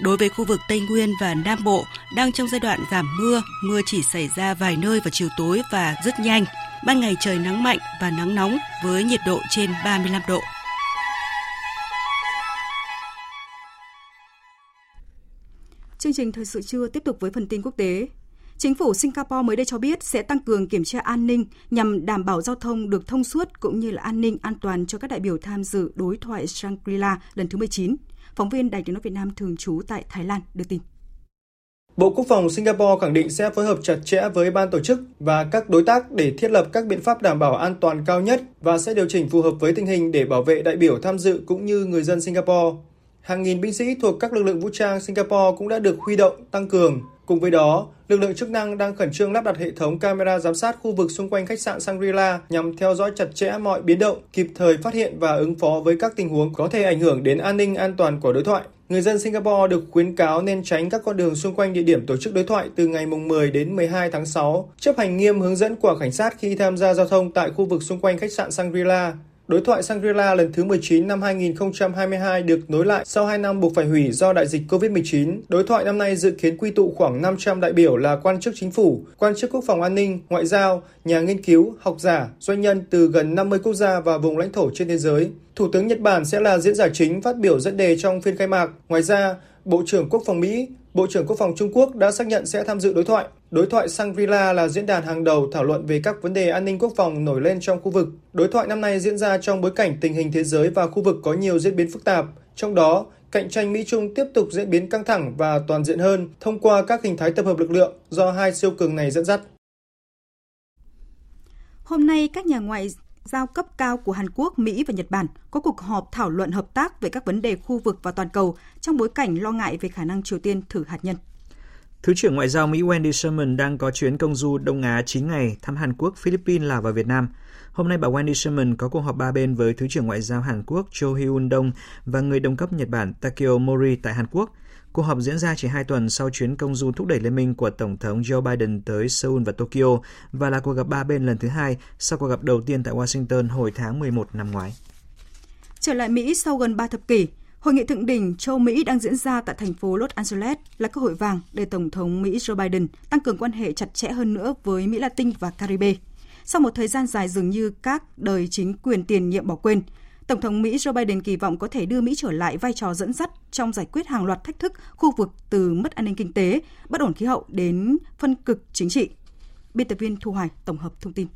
Đối với khu vực Tây Nguyên và Nam Bộ đang trong giai đoạn giảm mưa, mưa chỉ xảy ra vài nơi vào chiều tối và rất nhanh. Ban ngày trời nắng mạnh và nắng nóng với nhiệt độ trên 35 độ. Chương trình thời sự trưa tiếp tục với phần tin quốc tế. Chính phủ Singapore mới đây cho biết sẽ tăng cường kiểm tra an ninh nhằm đảm bảo giao thông được thông suốt cũng như là an ninh an toàn cho các đại biểu tham dự đối thoại Shangri-La lần thứ 19. Phóng viên Đài tiếng nói Việt Nam thường trú tại Thái Lan đưa tin. Bộ Quốc phòng Singapore khẳng định sẽ phối hợp chặt chẽ với ban tổ chức và các đối tác để thiết lập các biện pháp đảm bảo an toàn cao nhất và sẽ điều chỉnh phù hợp với tình hình để bảo vệ đại biểu tham dự cũng như người dân Singapore. Hàng nghìn binh sĩ thuộc các lực lượng vũ trang Singapore cũng đã được huy động tăng cường. Cùng với đó, lực lượng chức năng đang khẩn trương lắp đặt hệ thống camera giám sát khu vực xung quanh khách sạn Shangri-La nhằm theo dõi chặt chẽ mọi biến động, kịp thời phát hiện và ứng phó với các tình huống có thể ảnh hưởng đến an ninh an toàn của đối thoại. Người dân Singapore được khuyến cáo nên tránh các con đường xung quanh địa điểm tổ chức đối thoại từ ngày 10 đến 12 tháng 6, chấp hành nghiêm hướng dẫn của cảnh sát khi tham gia giao thông tại khu vực xung quanh khách sạn Shangri-La. Đối thoại Shangri-La lần thứ 19 năm 2022 được nối lại sau 2 năm buộc phải hủy do đại dịch COVID-19. Đối thoại năm nay dự kiến quy tụ khoảng 500 đại biểu là quan chức chính phủ, quan chức quốc phòng an ninh, ngoại giao, nhà nghiên cứu, học giả, doanh nhân từ gần 50 quốc gia và vùng lãnh thổ trên thế giới. Thủ tướng Nhật Bản sẽ là diễn giả chính phát biểu dẫn đề trong phiên khai mạc. Ngoài ra, Bộ trưởng Quốc phòng Mỹ, Bộ trưởng Quốc phòng Trung Quốc đã xác nhận sẽ tham dự đối thoại. Đối thoại Shangri-La là diễn đàn hàng đầu thảo luận về các vấn đề an ninh quốc phòng nổi lên trong khu vực. Đối thoại năm nay diễn ra trong bối cảnh tình hình thế giới và khu vực có nhiều diễn biến phức tạp, trong đó cạnh tranh Mỹ-Trung tiếp tục diễn biến căng thẳng và toàn diện hơn thông qua các hình thái tập hợp lực lượng do hai siêu cường này dẫn dắt. Hôm nay, các nhà ngoại giao cấp cao của Hàn Quốc, Mỹ và Nhật Bản có cuộc họp thảo luận hợp tác về các vấn đề khu vực và toàn cầu trong bối cảnh lo ngại về khả năng Triều Tiên thử hạt nhân. Thứ trưởng Ngoại giao Mỹ Wendy Sherman đang có chuyến công du Đông Á 9 ngày thăm Hàn Quốc, Philippines, Lào và Việt Nam. Hôm nay bà Wendy Sherman có cuộc họp ba bên với Thứ trưởng Ngoại giao Hàn Quốc Cho Hyun Dong và người đồng cấp Nhật Bản Takeo Mori tại Hàn Quốc – Cuộc họp diễn ra chỉ hai tuần sau chuyến công du thúc đẩy liên minh của Tổng thống Joe Biden tới Seoul và Tokyo và là cuộc gặp ba bên lần thứ hai sau cuộc gặp đầu tiên tại Washington hồi tháng 11 năm ngoái. Trở lại Mỹ sau gần 3 thập kỷ, Hội nghị thượng đỉnh châu Mỹ đang diễn ra tại thành phố Los Angeles là cơ hội vàng để Tổng thống Mỹ Joe Biden tăng cường quan hệ chặt chẽ hơn nữa với Mỹ Latin và Caribe. Sau một thời gian dài dường như các đời chính quyền tiền nhiệm bỏ quên, Tổng thống Mỹ Joe Biden kỳ vọng có thể đưa Mỹ trở lại vai trò dẫn dắt trong giải quyết hàng loạt thách thức khu vực từ mất an ninh kinh tế, bất ổn khí hậu đến phân cực chính trị. Biên tập viên Thu Hoài tổng hợp thông tin.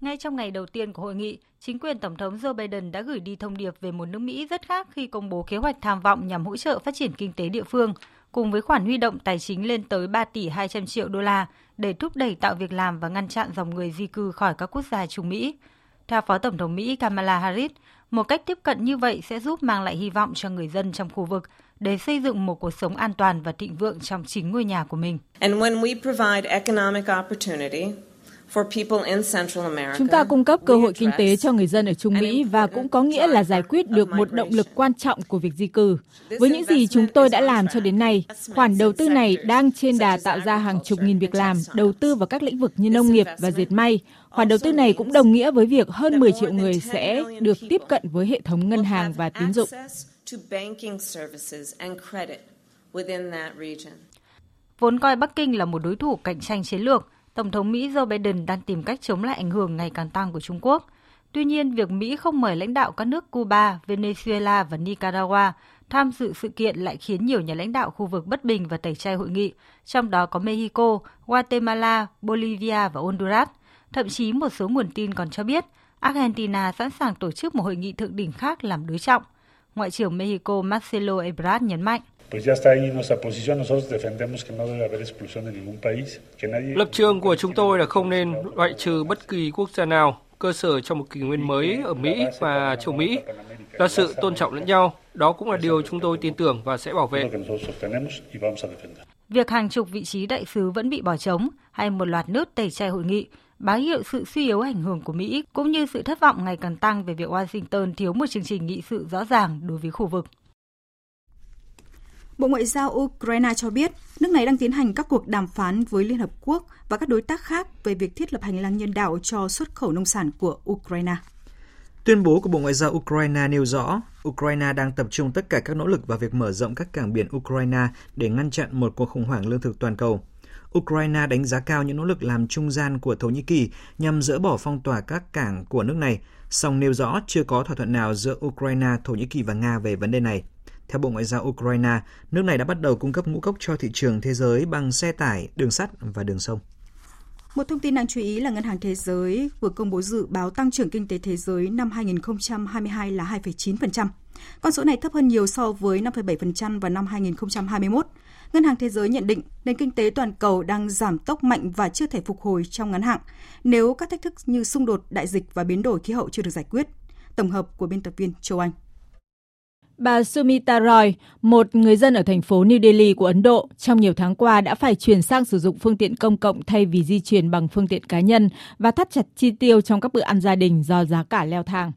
Ngay trong ngày đầu tiên của hội nghị, chính quyền Tổng thống Joe Biden đã gửi đi thông điệp về một nước Mỹ rất khác khi công bố kế hoạch tham vọng nhằm hỗ trợ phát triển kinh tế địa phương, cùng với khoản huy động tài chính lên tới 3 tỷ 200 triệu đô la để thúc đẩy tạo việc làm và ngăn chặn dòng người di cư khỏi các quốc gia Trung Mỹ. Theo Phó Tổng thống Mỹ Kamala Harris, một cách tiếp cận như vậy sẽ giúp mang lại hy vọng cho người dân trong khu vực để xây dựng một cuộc sống an toàn và thịnh vượng trong chính ngôi nhà của mình. And when we provide economic opportunity, Chúng ta cung cấp cơ hội kinh tế cho người dân ở Trung Mỹ và cũng có nghĩa là giải quyết được một động lực quan trọng của việc di cư. Với những gì chúng tôi đã làm cho đến nay, khoản đầu tư này đang trên đà tạo ra hàng chục nghìn việc làm, đầu tư vào các lĩnh vực như nông nghiệp và dệt may. Khoản đầu tư này cũng đồng nghĩa với việc hơn 10 triệu người sẽ được tiếp cận với hệ thống ngân hàng và tín dụng. Vốn coi Bắc Kinh là một đối thủ cạnh tranh chiến lược, Tổng thống Mỹ Joe Biden đang tìm cách chống lại ảnh hưởng ngày càng tăng của Trung Quốc. Tuy nhiên, việc Mỹ không mời lãnh đạo các nước Cuba, Venezuela và Nicaragua tham dự sự kiện lại khiến nhiều nhà lãnh đạo khu vực bất bình và tẩy chay hội nghị, trong đó có Mexico, Guatemala, Bolivia và Honduras. Thậm chí một số nguồn tin còn cho biết Argentina sẵn sàng tổ chức một hội nghị thượng đỉnh khác làm đối trọng. Ngoại trưởng Mexico Marcelo Ebrard nhấn mạnh. Lập trường của chúng tôi là không nên loại trừ bất kỳ quốc gia nào. Cơ sở cho một kỷ nguyên mới ở Mỹ và châu Mỹ là sự tôn trọng lẫn nhau. Đó cũng là điều chúng tôi tin tưởng và sẽ bảo vệ. Việc hàng chục vị trí đại sứ vẫn bị bỏ trống hay một loạt nước tẩy chay hội nghị báo hiệu sự suy yếu ảnh hưởng của Mỹ cũng như sự thất vọng ngày càng tăng về việc Washington thiếu một chương trình nghị sự rõ ràng đối với khu vực. Bộ Ngoại giao Ukraine cho biết nước này đang tiến hành các cuộc đàm phán với Liên Hợp Quốc và các đối tác khác về việc thiết lập hành lang nhân đạo cho xuất khẩu nông sản của Ukraine. Tuyên bố của Bộ Ngoại giao Ukraine nêu rõ, Ukraine đang tập trung tất cả các nỗ lực vào việc mở rộng các cảng biển Ukraine để ngăn chặn một cuộc khủng hoảng lương thực toàn cầu. Ukraine đánh giá cao những nỗ lực làm trung gian của Thổ Nhĩ Kỳ nhằm dỡ bỏ phong tỏa các cảng của nước này, song nêu rõ chưa có thỏa thuận nào giữa Ukraine, Thổ Nhĩ Kỳ và Nga về vấn đề này. Theo Bộ Ngoại giao Ukraine, nước này đã bắt đầu cung cấp ngũ cốc cho thị trường thế giới bằng xe tải, đường sắt và đường sông. Một thông tin đáng chú ý là Ngân hàng Thế giới vừa công bố dự báo tăng trưởng kinh tế thế giới năm 2022 là 2,9%. Con số này thấp hơn nhiều so với 5,7% vào năm 2021. Ngân hàng Thế giới nhận định nền kinh tế toàn cầu đang giảm tốc mạnh và chưa thể phục hồi trong ngắn hạn nếu các thách thức như xung đột, đại dịch và biến đổi khí hậu chưa được giải quyết. Tổng hợp của biên tập viên Châu Anh. Bà Sumita Roy, một người dân ở thành phố New Delhi của Ấn Độ, trong nhiều tháng qua đã phải chuyển sang sử dụng phương tiện công cộng thay vì di chuyển bằng phương tiện cá nhân và thắt chặt chi tiêu trong các bữa ăn gia đình do giá cả leo thang.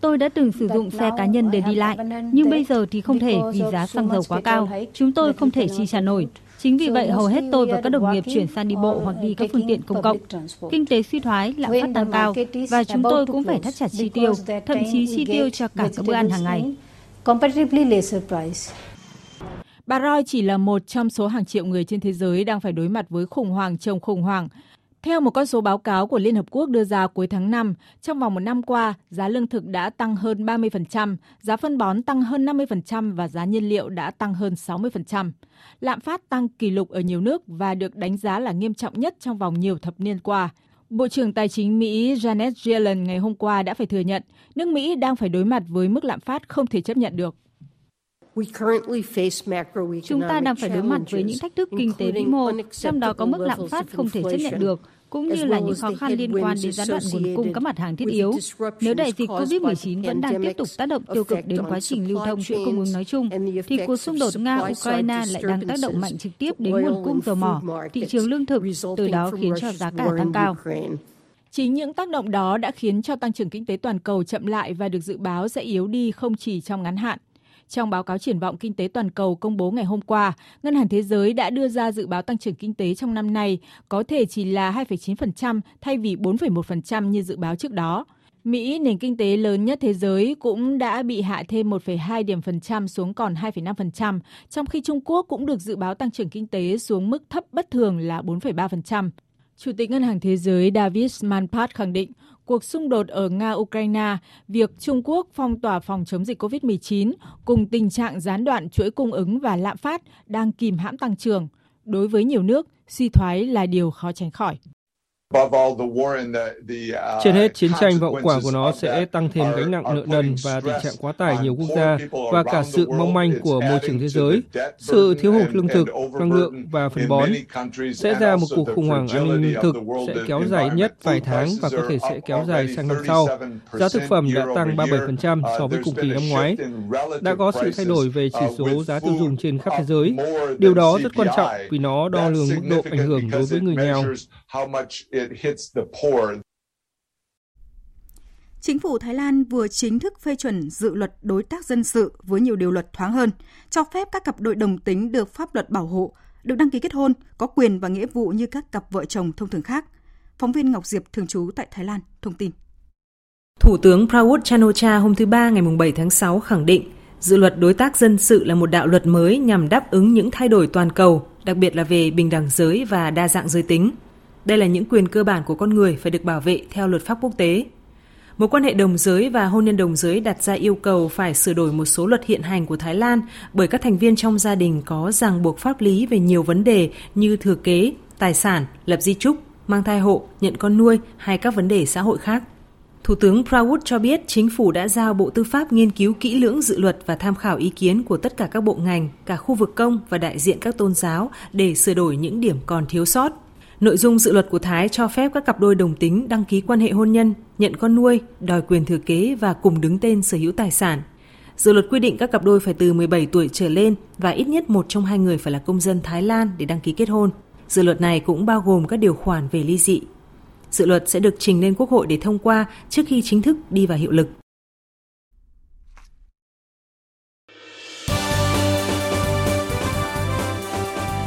Tôi đã từng sử dụng xe cá nhân để đi lại, nhưng bây giờ thì không thể vì giá xăng dầu quá cao. Chúng tôi không thể chi trả nổi. Chính vì vậy, hầu hết tôi và các đồng nghiệp chuyển sang đi bộ hoặc đi các phương tiện công cộng. Kinh tế suy thoái, lạm phát tăng cao và chúng tôi cũng phải thắt chặt chi tiêu, thậm chí chi tiêu cho cả các bữa ăn hàng ngày. Bà Roy chỉ là một trong số hàng triệu người trên thế giới đang phải đối mặt với khủng hoảng chồng khủng hoảng. Theo một con số báo cáo của Liên Hợp Quốc đưa ra cuối tháng 5, trong vòng một năm qua, giá lương thực đã tăng hơn 30%, giá phân bón tăng hơn 50% và giá nhiên liệu đã tăng hơn 60%. Lạm phát tăng kỷ lục ở nhiều nước và được đánh giá là nghiêm trọng nhất trong vòng nhiều thập niên qua. Bộ trưởng Tài chính Mỹ Janet Yellen ngày hôm qua đã phải thừa nhận nước Mỹ đang phải đối mặt với mức lạm phát không thể chấp nhận được. Chúng ta đang phải đối mặt với những thách thức kinh tế vĩ mô, trong đó có mức lạm phát không thể chấp nhận được, cũng như là những khó khăn liên quan đến gián đoạn nguồn cung các mặt hàng thiết yếu. Nếu đại dịch COVID-19 vẫn đang tiếp tục tác động tiêu cực đến quá trình lưu thông chuỗi cung ứng nói chung, thì cuộc xung đột Nga-Ukraine lại đang tác động mạnh trực tiếp đến nguồn cung dầu mỏ, thị trường lương thực, từ đó khiến cho giá cả tăng cao. Chính những tác động đó đã khiến cho tăng trưởng kinh tế toàn cầu chậm lại và được dự báo sẽ yếu đi không chỉ trong ngắn hạn. Trong báo cáo triển vọng kinh tế toàn cầu công bố ngày hôm qua, Ngân hàng Thế giới đã đưa ra dự báo tăng trưởng kinh tế trong năm nay có thể chỉ là 2,9% thay vì 4,1% như dự báo trước đó. Mỹ, nền kinh tế lớn nhất thế giới, cũng đã bị hạ thêm 1,2 điểm phần trăm xuống còn 2,5%, trong khi Trung Quốc cũng được dự báo tăng trưởng kinh tế xuống mức thấp bất thường là 4,3%. Chủ tịch Ngân hàng Thế giới David Manpat khẳng định cuộc xung đột ở Nga-Ukraine, việc Trung Quốc phong tỏa phòng chống dịch COVID-19 cùng tình trạng gián đoạn chuỗi cung ứng và lạm phát đang kìm hãm tăng trưởng. Đối với nhiều nước, suy thoái là điều khó tránh khỏi. Trên hết, chiến tranh và hậu quả của nó sẽ tăng thêm gánh nặng nợ nần và tình trạng quá tải nhiều quốc gia và cả sự mong manh của môi trường thế giới. Sự thiếu hụt lương thực, năng lượng và phân bón sẽ ra một cuộc khủng hoảng an ninh lương thực sẽ kéo dài nhất vài tháng và có thể sẽ kéo dài sang năm sau. Giá thực phẩm đã tăng 37% so với cùng kỳ năm ngoái. Đã có sự thay đổi về chỉ số giá tiêu dùng trên khắp thế giới. Điều đó rất quan trọng vì nó đo lường mức độ ảnh hưởng đối với người nghèo it hits the poor. Chính phủ Thái Lan vừa chính thức phê chuẩn dự luật đối tác dân sự với nhiều điều luật thoáng hơn, cho phép các cặp đôi đồng tính được pháp luật bảo hộ, được đăng ký kết hôn, có quyền và nghĩa vụ như các cặp vợ chồng thông thường khác. Phóng viên Ngọc Diệp thường trú tại Thái Lan thông tin. Thủ tướng Prayut Chan-o-cha hôm thứ Ba ngày 7 tháng 6 khẳng định dự luật đối tác dân sự là một đạo luật mới nhằm đáp ứng những thay đổi toàn cầu, đặc biệt là về bình đẳng giới và đa dạng giới tính. Đây là những quyền cơ bản của con người phải được bảo vệ theo luật pháp quốc tế. Mối quan hệ đồng giới và hôn nhân đồng giới đặt ra yêu cầu phải sửa đổi một số luật hiện hành của Thái Lan bởi các thành viên trong gia đình có ràng buộc pháp lý về nhiều vấn đề như thừa kế, tài sản, lập di trúc, mang thai hộ, nhận con nuôi hay các vấn đề xã hội khác. Thủ tướng Prawut cho biết chính phủ đã giao Bộ Tư pháp nghiên cứu kỹ lưỡng dự luật và tham khảo ý kiến của tất cả các bộ ngành, cả khu vực công và đại diện các tôn giáo để sửa đổi những điểm còn thiếu sót. Nội dung dự luật của Thái cho phép các cặp đôi đồng tính đăng ký quan hệ hôn nhân, nhận con nuôi, đòi quyền thừa kế và cùng đứng tên sở hữu tài sản. Dự luật quy định các cặp đôi phải từ 17 tuổi trở lên và ít nhất một trong hai người phải là công dân Thái Lan để đăng ký kết hôn. Dự luật này cũng bao gồm các điều khoản về ly dị. Dự luật sẽ được trình lên Quốc hội để thông qua trước khi chính thức đi vào hiệu lực.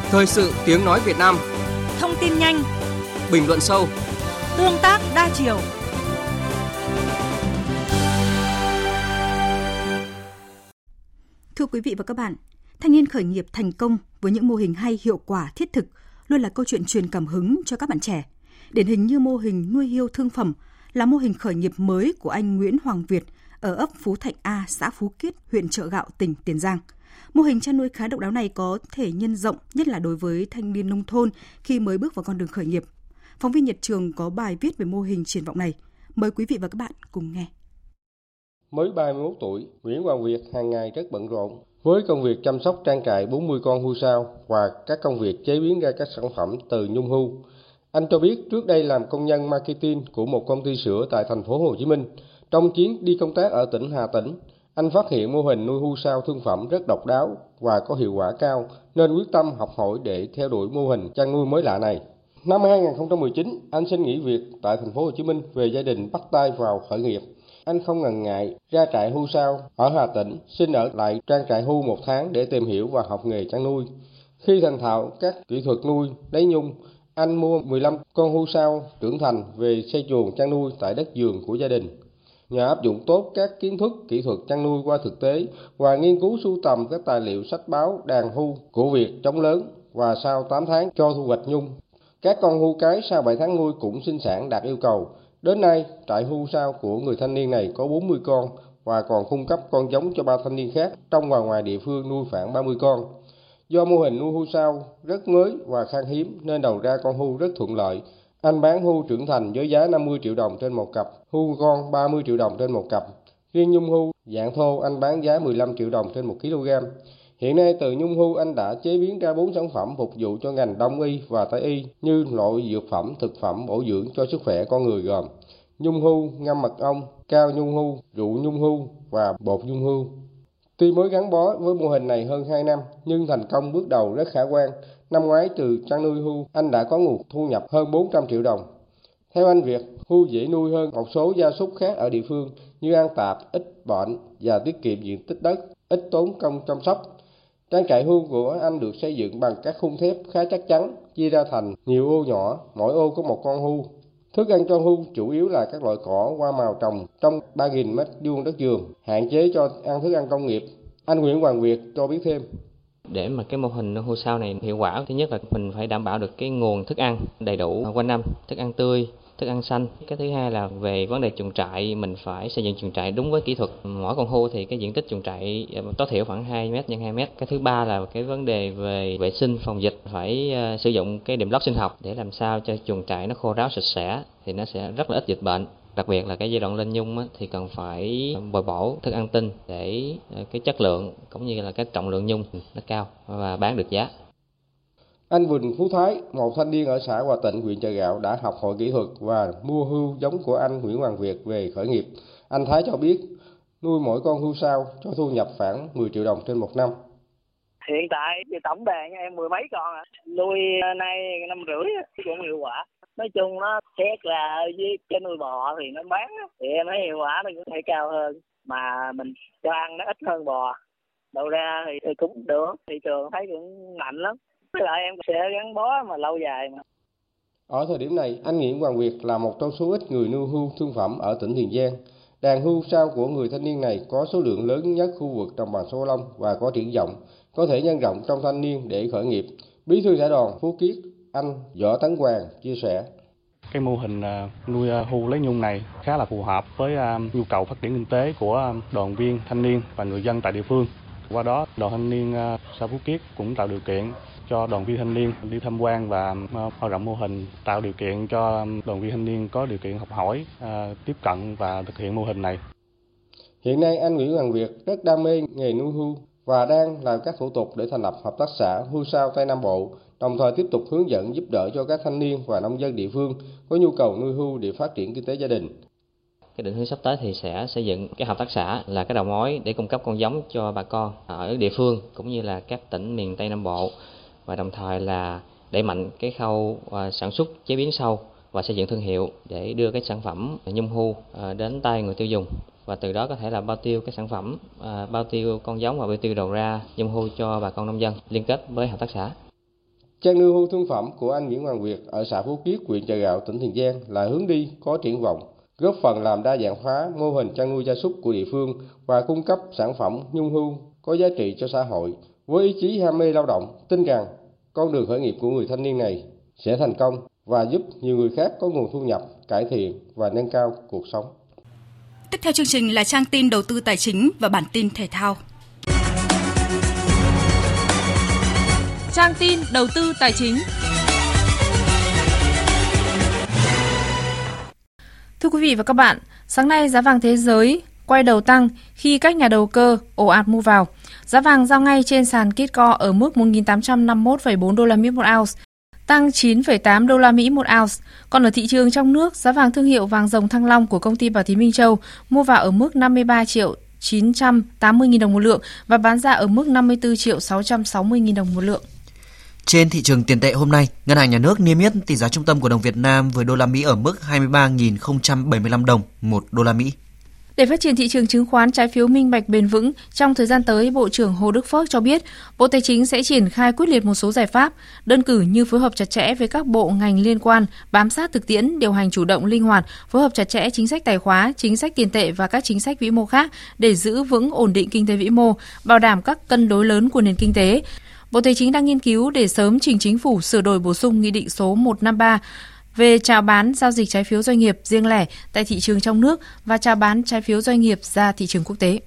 Thời sự tiếng nói Việt Nam tin nhanh, bình luận sâu, tương tác đa chiều. Thưa quý vị và các bạn, thanh niên khởi nghiệp thành công với những mô hình hay hiệu quả thiết thực luôn là câu chuyện truyền cảm hứng cho các bạn trẻ. Điển hình như mô hình nuôi hiêu thương phẩm là mô hình khởi nghiệp mới của anh Nguyễn Hoàng Việt ở ấp Phú Thạnh A, xã Phú Kiết, huyện Trợ Gạo, tỉnh Tiền Giang – Mô hình chăn nuôi khá độc đáo này có thể nhân rộng, nhất là đối với thanh niên nông thôn khi mới bước vào con đường khởi nghiệp. Phóng viên Nhật Trường có bài viết về mô hình triển vọng này. Mời quý vị và các bạn cùng nghe. Mới 31 tuổi, Nguyễn Hoàng Việt hàng ngày rất bận rộn với công việc chăm sóc trang trại 40 con hươu sao và các công việc chế biến ra các sản phẩm từ nhung hưu. Anh cho biết trước đây làm công nhân marketing của một công ty sữa tại thành phố Hồ Chí Minh. Trong chuyến đi công tác ở tỉnh Hà Tĩnh, anh phát hiện mô hình nuôi hưu sao thương phẩm rất độc đáo và có hiệu quả cao nên quyết tâm học hỏi để theo đuổi mô hình chăn nuôi mới lạ này. Năm 2019, anh xin nghỉ việc tại thành phố Hồ Chí Minh về gia đình bắt tay vào khởi nghiệp. Anh không ngần ngại ra trại hưu sao ở Hà Tĩnh, xin ở lại trang trại hưu một tháng để tìm hiểu và học nghề chăn nuôi. Khi thành thạo các kỹ thuật nuôi, lấy nhung, anh mua 15 con hưu sao trưởng thành về xây chuồng chăn nuôi tại đất vườn của gia đình nhờ áp dụng tốt các kiến thức kỹ thuật chăn nuôi qua thực tế và nghiên cứu sưu tầm các tài liệu sách báo đàn hưu của Việt chống lớn và sau 8 tháng cho thu hoạch nhung. Các con hưu cái sau 7 tháng nuôi cũng sinh sản đạt yêu cầu. Đến nay, trại hưu sao của người thanh niên này có 40 con và còn cung cấp con giống cho ba thanh niên khác trong và ngoài địa phương nuôi khoảng 30 con. Do mô hình nuôi hưu sao rất mới và khan hiếm nên đầu ra con hưu rất thuận lợi. Anh bán hưu trưởng thành với giá 50 triệu đồng trên một cặp, hưu con 30 triệu đồng trên một cặp. Riêng nhung hưu dạng thô anh bán giá 15 triệu đồng trên 1 kg. Hiện nay từ nhung hưu anh đã chế biến ra 4 sản phẩm phục vụ cho ngành đông y và tây y như loại dược phẩm, thực phẩm bổ dưỡng cho sức khỏe con người gồm nhung hưu, ngâm mật ong, cao nhung hưu, rượu nhung hưu và bột nhung hưu. Tuy mới gắn bó với mô hình này hơn 2 năm, nhưng thành công bước đầu rất khả quan. Năm ngoái từ chăn nuôi hưu, anh đã có nguồn thu nhập hơn 400 triệu đồng. Theo anh Việt, hưu dễ nuôi hơn một số gia súc khác ở địa phương như ăn tạp, ít bệnh và tiết kiệm diện tích đất, ít tốn công chăm sóc. Trang trại hưu của anh được xây dựng bằng các khung thép khá chắc chắn, chia ra thành nhiều ô nhỏ, mỗi ô có một con hưu. Thức ăn cho hưu chủ yếu là các loại cỏ hoa màu trồng trong 3.000 mét vuông đất vườn, hạn chế cho ăn thức ăn công nghiệp. Anh Nguyễn Hoàng Việt cho biết thêm. Để mà cái mô hình hô sao này hiệu quả, thứ nhất là mình phải đảm bảo được cái nguồn thức ăn đầy đủ quanh năm, thức ăn tươi, thức ăn xanh. Cái thứ hai là về vấn đề chuồng trại mình phải xây dựng chuồng trại đúng với kỹ thuật. Mỗi con hươu thì cái diện tích chuồng trại ờ, tối thiểu khoảng 2 mét nhân 2 mét. Cái thứ ba là cái vấn đề về vệ sinh phòng dịch phải ờ, sử dụng cái đệm lót sinh học để làm sao cho chuồng trại nó khô ráo sạch sẽ thì nó sẽ rất là ít dịch bệnh đặc biệt là cái giai đoạn lên nhung á, thì cần phải bồi bổ thức ăn tinh để ờ, cái chất lượng cũng như là cái trọng lượng nhung nó cao và bán được giá anh Quỳnh Phú Thái, một thanh niên ở xã Hòa Tịnh, huyện Chợ Gạo đã học hội kỹ thuật và mua hưu giống của anh Nguyễn Hoàng Việt về khởi nghiệp. Anh Thái cho biết nuôi mỗi con hưu sao cho thu nhập khoảng 10 triệu đồng trên một năm. Hiện tại thì tổng đàn em mười mấy con à. Nuôi nay năm rưỡi cũng hiệu quả. Nói chung nó xét là với cái nuôi bò thì nó bán thì em thấy hiệu quả nó cũng thể cao hơn. Mà mình cho ăn nó ít hơn bò. Đầu ra thì, thì cũng được, thị trường thấy cũng mạnh lắm với lại em sẽ gắn bó mà lâu dài mà. Ở thời điểm này, anh Nguyễn Hoàng Việt là một trong số ít người nuôi hưu thương phẩm ở tỉnh Tiền Giang. Đàn hưu sao của người thanh niên này có số lượng lớn nhất khu vực đồng bằng sông Long và có triển vọng, có thể nhân rộng trong thanh niên để khởi nghiệp. Bí thư xã đoàn Phú Kiết, anh Võ Tấn Hoàng chia sẻ. Cái mô hình à, nuôi à, hưu lấy nhung này khá là phù hợp với à, nhu cầu phát triển kinh tế của đoàn viên thanh niên và người dân tại địa phương. Qua đó, đoàn thanh niên xã Phú Kiết cũng tạo điều kiện cho đoàn viên thanh niên đi tham quan và mở rộng mô hình tạo điều kiện cho đoàn viên thanh niên có điều kiện học hỏi, tiếp cận và thực hiện mô hình này. Hiện nay anh Nguyễn Hoàng Việt rất đam mê nghề nuôi hưu và đang làm các thủ tục để thành lập hợp tác xã hưu sao Tây Nam Bộ, đồng thời tiếp tục hướng dẫn giúp đỡ cho các thanh niên và nông dân địa phương có nhu cầu nuôi hưu để phát triển kinh tế gia đình. Cái định hướng sắp tới thì sẽ xây dựng cái hợp tác xã là cái đầu mối để cung cấp con giống cho bà con ở địa phương cũng như là các tỉnh miền Tây Nam Bộ và đồng thời là đẩy mạnh cái khâu à, sản xuất, chế biến sâu và xây dựng thương hiệu để đưa cái sản phẩm nhung hưu à, đến tay người tiêu dùng và từ đó có thể là bao tiêu cái sản phẩm à, bao tiêu con giống và bao tiêu đầu ra nhung hưu cho bà con nông dân liên kết với hợp tác xã. Chăn nuôi hưu thương phẩm của anh Nguyễn Hoàng Việt ở xã Phú Kiết, huyện Chợ Gạo, tỉnh Tiền Giang là hướng đi có triển vọng, góp phần làm đa dạng hóa mô hình chăn nuôi gia súc của địa phương và cung cấp sản phẩm nhung hưu có giá trị cho xã hội với ý chí ham mê lao động, tin rằng con đường khởi nghiệp của người thanh niên này sẽ thành công và giúp nhiều người khác có nguồn thu nhập, cải thiện và nâng cao cuộc sống. Tiếp theo chương trình là trang tin đầu tư tài chính và bản tin thể thao. Trang tin đầu tư tài chính. Thưa quý vị và các bạn, sáng nay giá vàng thế giới quay đầu tăng khi các nhà đầu cơ ồ ạt mua vào. Giá vàng giao ngay trên sàn Kitco ở mức 1.851,4 đô la Mỹ một ounce, tăng 9,8 đô la Mỹ một ounce. Còn ở thị trường trong nước, giá vàng thương hiệu vàng rồng Thăng Long của công ty Bảo Tín Minh Châu mua vào ở mức 53 triệu 980.000 đồng một lượng và bán ra ở mức 54 triệu 660.000 đồng một lượng. Trên thị trường tiền tệ hôm nay, Ngân hàng Nhà nước niêm yết tỷ giá trung tâm của đồng Việt Nam với đô la Mỹ ở mức 23.075 đồng một đô la Mỹ. Để phát triển thị trường chứng khoán trái phiếu minh bạch bền vững, trong thời gian tới, Bộ trưởng Hồ Đức Phước cho biết, Bộ Tài chính sẽ triển khai quyết liệt một số giải pháp, đơn cử như phối hợp chặt chẽ với các bộ ngành liên quan, bám sát thực tiễn, điều hành chủ động linh hoạt, phối hợp chặt chẽ chính sách tài khóa, chính sách tiền tệ và các chính sách vĩ mô khác để giữ vững ổn định kinh tế vĩ mô, bảo đảm các cân đối lớn của nền kinh tế. Bộ Tài chính đang nghiên cứu để sớm trình chính phủ sửa đổi bổ sung Nghị định số 153 về chào bán giao dịch trái phiếu doanh nghiệp riêng lẻ tại thị trường trong nước và chào bán trái phiếu doanh nghiệp ra thị trường quốc tế.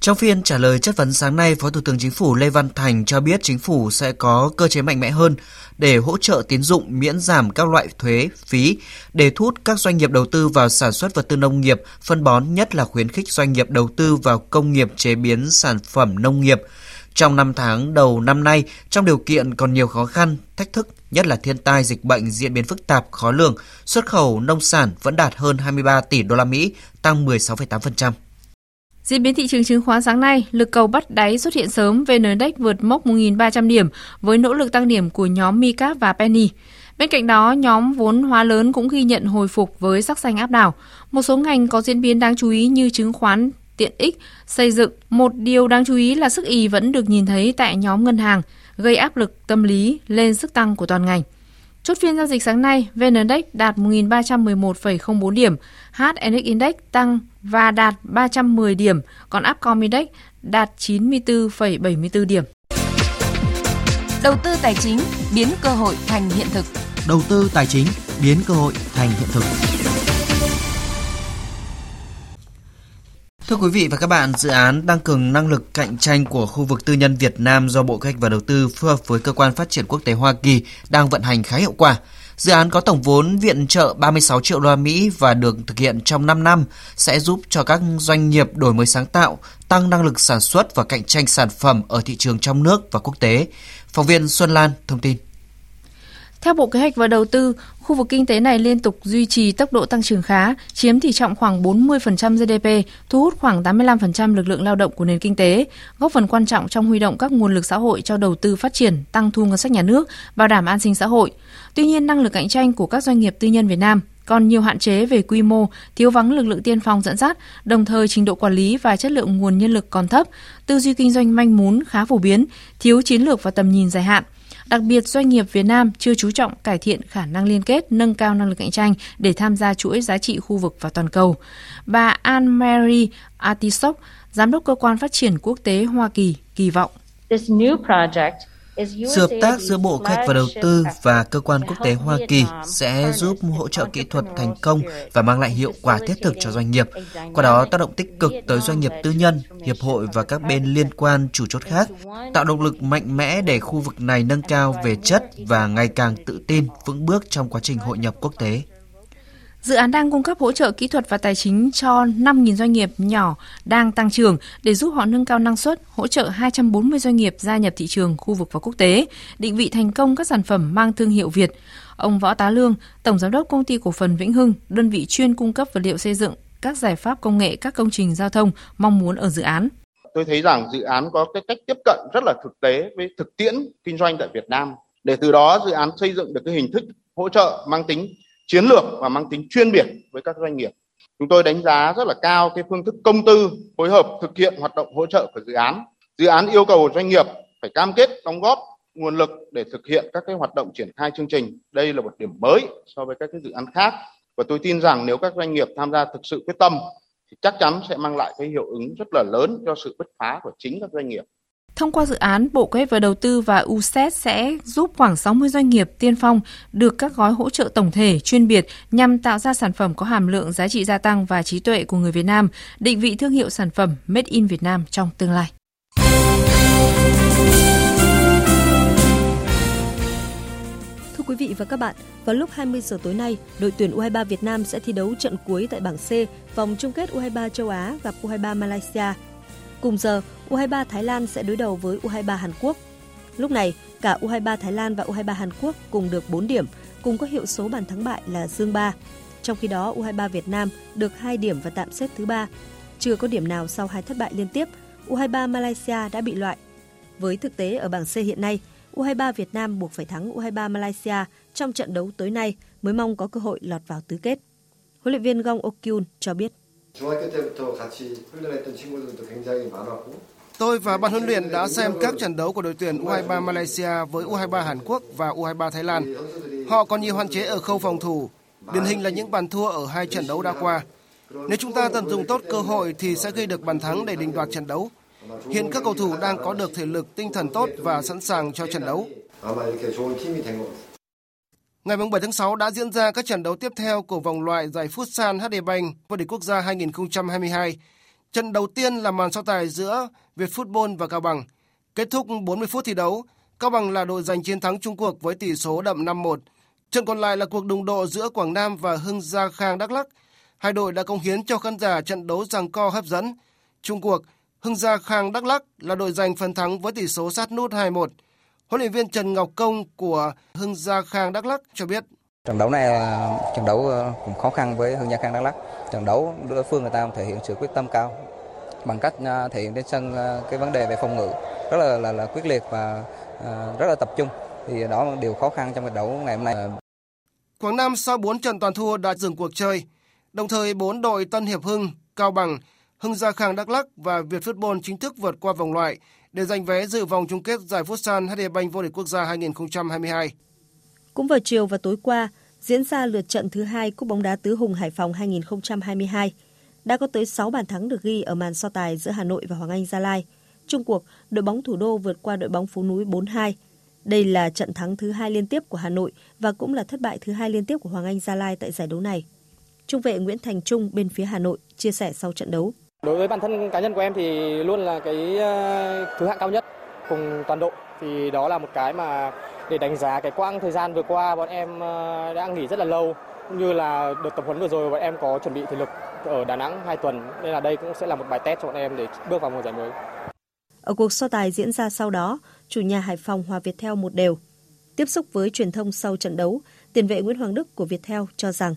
Trong phiên trả lời chất vấn sáng nay, Phó Thủ tướng Chính phủ Lê Văn Thành cho biết chính phủ sẽ có cơ chế mạnh mẽ hơn để hỗ trợ tín dụng miễn giảm các loại thuế, phí để thu hút các doanh nghiệp đầu tư vào sản xuất vật tư nông nghiệp, phân bón nhất là khuyến khích doanh nghiệp đầu tư vào công nghiệp chế biến sản phẩm nông nghiệp. Trong 5 tháng đầu năm nay, trong điều kiện còn nhiều khó khăn, thách thức, nhất là thiên tai dịch bệnh diễn biến phức tạp, khó lường, xuất khẩu nông sản vẫn đạt hơn 23 tỷ đô la Mỹ, tăng 16,8%. Diễn biến thị trường chứng khoán sáng nay, lực cầu bắt đáy xuất hiện sớm, VN Index vượt mốc 1.300 điểm với nỗ lực tăng điểm của nhóm Micap và Penny. Bên cạnh đó, nhóm vốn hóa lớn cũng ghi nhận hồi phục với sắc xanh áp đảo. Một số ngành có diễn biến đáng chú ý như chứng khoán, tiện ích, xây dựng. Một điều đáng chú ý là sức ì vẫn được nhìn thấy tại nhóm ngân hàng, gây áp lực tâm lý lên sức tăng của toàn ngành. Chốt phiên giao dịch sáng nay, VN Index đạt 1.311,04 điểm, HNX Index tăng và đạt 310 điểm, còn Upcom Index đạt 94,74 điểm. Đầu tư tài chính biến cơ hội thành hiện thực. Đầu tư tài chính biến cơ hội thành hiện thực. Thưa quý vị và các bạn, dự án tăng cường năng lực cạnh tranh của khu vực tư nhân Việt Nam do Bộ Kế hoạch và Đầu tư phối hợp với cơ quan phát triển quốc tế Hoa Kỳ đang vận hành khá hiệu quả. Dự án có tổng vốn viện trợ 36 triệu đô la Mỹ và được thực hiện trong 5 năm sẽ giúp cho các doanh nghiệp đổi mới sáng tạo, tăng năng lực sản xuất và cạnh tranh sản phẩm ở thị trường trong nước và quốc tế. Phóng viên Xuân Lan thông tin. Theo Bộ Kế hoạch và Đầu tư, khu vực kinh tế này liên tục duy trì tốc độ tăng trưởng khá, chiếm tỷ trọng khoảng 40% GDP, thu hút khoảng 85% lực lượng lao động của nền kinh tế, góp phần quan trọng trong huy động các nguồn lực xã hội cho đầu tư phát triển, tăng thu ngân sách nhà nước, bảo đảm an sinh xã hội. Tuy nhiên, năng lực cạnh tranh của các doanh nghiệp tư nhân Việt Nam còn nhiều hạn chế về quy mô, thiếu vắng lực lượng tiên phong dẫn dắt, đồng thời trình độ quản lý và chất lượng nguồn nhân lực còn thấp, tư duy kinh doanh manh mún khá phổ biến, thiếu chiến lược và tầm nhìn dài hạn. Đặc biệt, doanh nghiệp Việt Nam chưa chú trọng cải thiện khả năng liên kết, nâng cao năng lực cạnh tranh để tham gia chuỗi giá trị khu vực và toàn cầu. Bà Anne-Marie Artisok, Giám đốc Cơ quan Phát triển Quốc tế Hoa Kỳ, kỳ vọng. This new project sự hợp tác giữa Bộ Kế hoạch và Đầu tư và cơ quan quốc tế Hoa Kỳ sẽ giúp hỗ trợ kỹ thuật thành công và mang lại hiệu quả thiết thực cho doanh nghiệp, qua đó tác động tích cực tới doanh nghiệp tư nhân, hiệp hội và các bên liên quan chủ chốt khác, tạo động lực mạnh mẽ để khu vực này nâng cao về chất và ngày càng tự tin, vững bước trong quá trình hội nhập quốc tế. Dự án đang cung cấp hỗ trợ kỹ thuật và tài chính cho 5.000 doanh nghiệp nhỏ đang tăng trưởng để giúp họ nâng cao năng suất, hỗ trợ 240 doanh nghiệp gia nhập thị trường khu vực và quốc tế, định vị thành công các sản phẩm mang thương hiệu Việt. Ông Võ Tá Lương, Tổng Giám đốc Công ty Cổ phần Vĩnh Hưng, đơn vị chuyên cung cấp vật liệu xây dựng, các giải pháp công nghệ các công trình giao thông mong muốn ở dự án. Tôi thấy rằng dự án có cái cách tiếp cận rất là thực tế với thực tiễn kinh doanh tại Việt Nam để từ đó dự án xây dựng được cái hình thức hỗ trợ mang tính chiến lược và mang tính chuyên biệt với các doanh nghiệp. Chúng tôi đánh giá rất là cao cái phương thức công tư, phối hợp thực hiện hoạt động hỗ trợ của dự án. Dự án yêu cầu doanh nghiệp phải cam kết đóng góp nguồn lực để thực hiện các cái hoạt động triển khai chương trình. Đây là một điểm mới so với các cái dự án khác và tôi tin rằng nếu các doanh nghiệp tham gia thực sự quyết tâm, thì chắc chắn sẽ mang lại cái hiệu ứng rất là lớn cho sự bứt phá của chính các doanh nghiệp. Thông qua dự án, Bộ Kế hoạch và Đầu tư và USET sẽ giúp khoảng 60 doanh nghiệp tiên phong được các gói hỗ trợ tổng thể chuyên biệt nhằm tạo ra sản phẩm có hàm lượng giá trị gia tăng và trí tuệ của người Việt Nam, định vị thương hiệu sản phẩm Made in Việt Nam trong tương lai. Thưa quý vị và các bạn, vào lúc 20 giờ tối nay, đội tuyển U23 Việt Nam sẽ thi đấu trận cuối tại bảng C, vòng chung kết U23 châu Á gặp U23 Malaysia Cùng giờ, U23 Thái Lan sẽ đối đầu với U23 Hàn Quốc. Lúc này, cả U23 Thái Lan và U23 Hàn Quốc cùng được 4 điểm, cùng có hiệu số bàn thắng bại là dương 3. Trong khi đó, U23 Việt Nam được 2 điểm và tạm xếp thứ 3. Chưa có điểm nào sau hai thất bại liên tiếp, U23 Malaysia đã bị loại. Với thực tế ở bảng C hiện nay, U23 Việt Nam buộc phải thắng U23 Malaysia trong trận đấu tối nay mới mong có cơ hội lọt vào tứ kết. Huấn luyện viên Gong Okyun cho biết. Tôi và ban huấn luyện đã xem các trận đấu của đội tuyển U23 Malaysia với U23 Hàn Quốc và U23 Thái Lan. Họ còn nhiều hạn chế ở khâu phòng thủ, điển hình là những bàn thua ở hai trận đấu đã qua. Nếu chúng ta tận dụng tốt cơ hội thì sẽ gây được bàn thắng để định đoạt trận đấu. Hiện các cầu thủ đang có được thể lực tinh thần tốt và sẵn sàng cho trận đấu. Ngày 7 tháng 6 đã diễn ra các trận đấu tiếp theo của vòng loại giải Futsal HD Bank vô địch quốc gia 2022. Trận đầu tiên là màn so tài giữa Việt Football và Cao Bằng. Kết thúc 40 phút thi đấu, Cao Bằng là đội giành chiến thắng chung cuộc với tỷ số đậm 5-1. Trận còn lại là cuộc đụng độ giữa Quảng Nam và Hưng Gia Khang Đắk Lắk. Hai đội đã công hiến cho khán giả trận đấu giằng co hấp dẫn. Chung cuộc, Hưng Gia Khang Đắk Lắk là đội giành phần thắng với tỷ số sát nút 2-1. Huấn luyện viên Trần Ngọc Công của Hưng Gia Khang Đắk Lắk cho biết. Trận đấu này là trận đấu ờ, cũng khó khăn với Hưng Gia Khang Đắk Lắk. Trận đấu đối phương người ta thể hiện sự quyết tâm cao bằng cách ờ, thể hiện trên sân ờ, cái vấn đề về phòng ngự rất là là, là quyết liệt và rất là tập trung. Thì đó là điều khó khăn trong trận đấu ngày hôm nay. Quảng Nam sau 4 trận toàn thua đã dừng cuộc chơi. Đồng thời 4 đội Tân Hiệp Hưng, Cao Bằng, Hưng Gia Khang Đắk Lắk và Việt Football chính thức vượt qua vòng loại để giành vé dự vòng chung kết giải Futsal HD Bank vô địch quốc gia 2022. Cũng vào chiều và tối qua, diễn ra lượt trận thứ hai Cúp bóng đá Tứ Hùng Hải Phòng 2022. Đã có tới 6 bàn thắng được ghi ở màn so tài giữa Hà Nội và Hoàng Anh Gia Lai. Trung cuộc, đội bóng thủ đô vượt qua đội bóng Phú Núi 4-2. Đây là trận thắng thứ hai liên tiếp của Hà Nội và cũng là thất bại thứ hai liên tiếp của Hoàng Anh Gia Lai tại giải đấu này. Trung vệ Nguyễn Thành Trung bên phía Hà Nội chia sẻ sau trận đấu. Đối với bản thân cá nhân của em thì luôn là cái ờ, thứ hạng cao nhất cùng toàn đội thì đó là một cái mà để đánh giá cái quãng thời gian vừa qua bọn em ờ, đã nghỉ rất là lâu cũng như là đợt tập huấn vừa rồi bọn em có chuẩn bị thể lực ở Đà Nẵng 2 tuần nên là đây cũng sẽ là một bài test cho bọn em để bước vào mùa giải mới. Ở cuộc so tài diễn ra sau đó, chủ nhà Hải Phòng hòa Viettel một đều. Tiếp xúc với truyền thông sau trận đấu, tiền vệ Nguyễn Hoàng Đức của Viettel cho rằng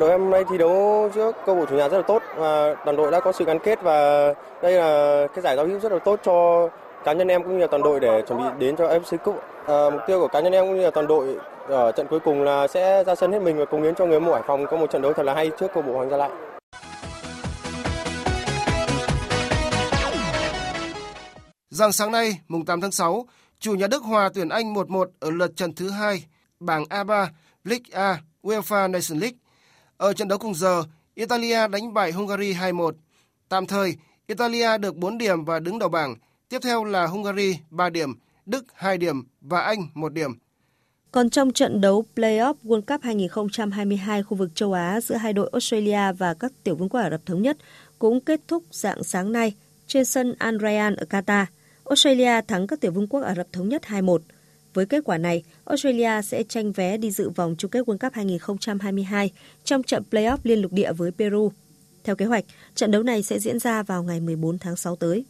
Đội em nay thi đấu trước câu thủ chủ nhà rất là tốt và toàn đội đã có sự gắn kết và đây là cái giải giao hữu rất là tốt cho cá nhân em cũng như là toàn đội để chuẩn bị đến cho FC Cup. À, mục tiêu của cá nhân em cũng như là toàn đội ở trận cuối cùng là sẽ ra sân hết mình và cống hiến cho người mộ Hải Phòng có một trận đấu thật là hay trước câu bộ Hoàng Gia Lại. Dạng sáng nay, mùng 8 tháng 6, chủ nhà Đức hòa tuyển Anh 1-1 ở lượt trận thứ hai bảng A3 League A UEFA Nations League. Ở trận đấu cùng giờ, Italia đánh bại Hungary 2-1. Tạm thời, Italia được 4 điểm và đứng đầu bảng. Tiếp theo là Hungary 3 điểm, Đức 2 điểm và Anh 1 điểm. Còn trong trận đấu Playoff World Cup 2022 khu vực châu Á giữa hai đội Australia và các tiểu vương quốc Ả Rập Thống Nhất cũng kết thúc dạng sáng nay trên sân Al Rayyan ở Qatar. Australia thắng các tiểu vương quốc Ả Rập Thống Nhất 2-1. Với kết quả này, Australia sẽ tranh vé đi dự vòng chung kết World Cup 2022 trong trận playoff liên lục địa với Peru. Theo kế hoạch, trận đấu này sẽ diễn ra vào ngày 14 tháng 6 tới.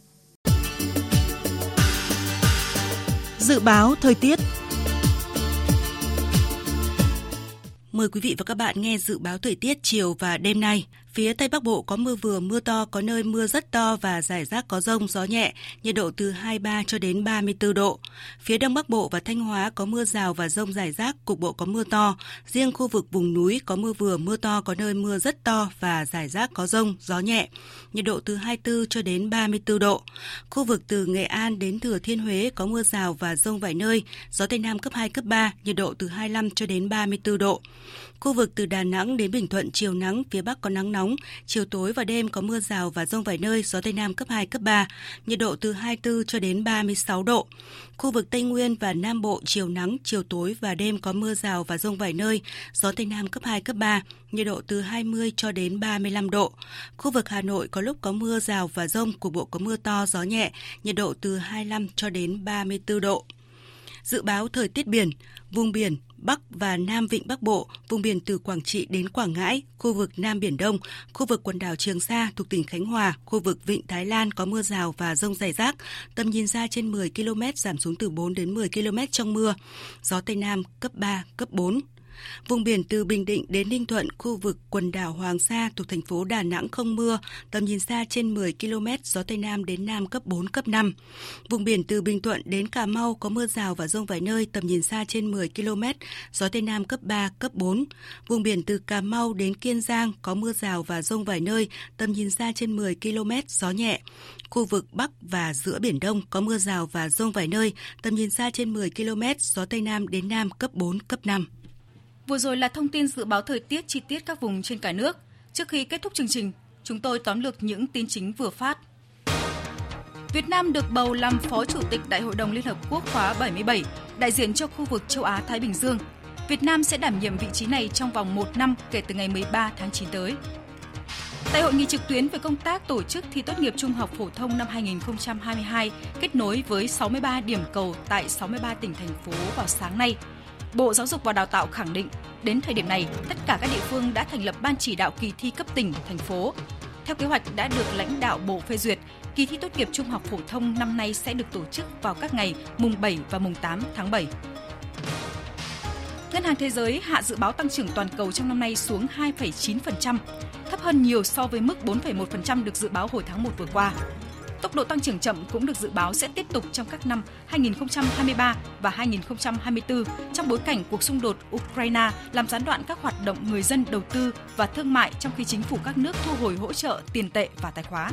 Dự báo thời tiết Mời quý vị và các bạn nghe dự báo thời tiết chiều và đêm nay. Phía Tây Bắc Bộ có mưa vừa, mưa to, có nơi mưa rất to và rải rác có rông, gió nhẹ, nhiệt độ từ 23 cho đến 34 độ. Phía Đông Bắc Bộ và Thanh Hóa có mưa rào và rông rải rác, cục bộ có mưa to. Riêng khu vực vùng núi có mưa vừa, mưa to, có nơi mưa rất to và rải rác có rông, gió nhẹ, nhiệt độ từ 24 cho đến 34 độ. Khu vực từ Nghệ An đến Thừa Thiên Huế có mưa rào và rông vài nơi, gió Tây Nam cấp 2, cấp 3, nhiệt độ từ 25 cho đến 34 độ. Khu vực từ Đà Nẵng đến Bình Thuận chiều nắng, phía Bắc có nắng nóng, chiều tối và đêm có mưa rào và rông vài nơi, gió Tây Nam cấp 2, cấp 3, nhiệt độ từ 24 cho đến 36 độ. Khu vực Tây Nguyên và Nam Bộ chiều nắng, chiều tối và đêm có mưa rào và rông vài nơi, gió Tây Nam cấp 2, cấp 3, nhiệt độ từ 20 cho đến 35 độ. Khu vực Hà Nội có lúc có mưa rào và rông, cục bộ có mưa to, gió nhẹ, nhiệt độ từ 25 cho đến 34 độ. Dự báo thời tiết biển, vùng biển Bắc và Nam Vịnh Bắc Bộ, vùng biển từ Quảng Trị đến Quảng Ngãi, khu vực Nam Biển Đông, khu vực quần đảo Trường Sa thuộc tỉnh Khánh Hòa, khu vực Vịnh Thái Lan có mưa rào và rông rải rác, tầm nhìn xa trên 10 km giảm xuống từ 4 đến 10 km trong mưa, gió Tây Nam cấp 3, cấp 4. Vùng biển từ Bình Định đến Ninh Thuận, khu vực quần đảo Hoàng Sa thuộc thành phố Đà Nẵng không mưa, tầm nhìn xa trên 10 km, gió Tây Nam đến Nam cấp 4, cấp 5. Vùng biển từ Bình Thuận đến Cà Mau có mưa rào và rông vài nơi, tầm nhìn xa trên 10 km, gió Tây Nam cấp 3, cấp 4. Vùng biển từ Cà Mau đến Kiên Giang có mưa rào và rông vài nơi, tầm nhìn xa trên 10 km, gió nhẹ. Khu vực Bắc và giữa Biển Đông có mưa rào và rông vài nơi, tầm nhìn xa trên 10 km, gió Tây Nam đến Nam cấp 4, cấp 5. Vừa rồi là thông tin dự báo thời tiết chi tiết các vùng trên cả nước. Trước khi kết thúc chương trình, chúng tôi tóm lược những tin chính vừa phát. Việt Nam được bầu làm Phó Chủ tịch Đại hội đồng Liên Hợp Quốc khóa 77, đại diện cho khu vực châu Á-Thái Bình Dương. Việt Nam sẽ đảm nhiệm vị trí này trong vòng 1 năm kể từ ngày 13 tháng 9 tới. Tại hội nghị trực tuyến về công tác tổ chức thi tốt nghiệp trung học phổ thông năm 2022 kết nối với 63 điểm cầu tại 63 tỉnh thành phố vào sáng nay, Bộ Giáo dục và Đào tạo khẳng định đến thời điểm này, tất cả các địa phương đã thành lập ban chỉ đạo kỳ thi cấp tỉnh, thành phố. Theo kế hoạch đã được lãnh đạo Bộ phê duyệt, kỳ thi tốt nghiệp trung học phổ thông năm nay sẽ được tổ chức vào các ngày mùng 7 và mùng 8 tháng 7. Ngân hàng Thế giới hạ dự báo tăng trưởng toàn cầu trong năm nay xuống 2,9%, thấp hơn nhiều so với mức 4,1% được dự báo hồi tháng 1 vừa qua. Tốc độ tăng trưởng chậm cũng được dự báo sẽ tiếp tục trong các năm 2023 và 2024 trong bối cảnh cuộc xung đột Ukraine làm gián đoạn các hoạt động người dân đầu tư và thương mại trong khi chính phủ các nước thu hồi hỗ trợ tiền tệ và tài khóa.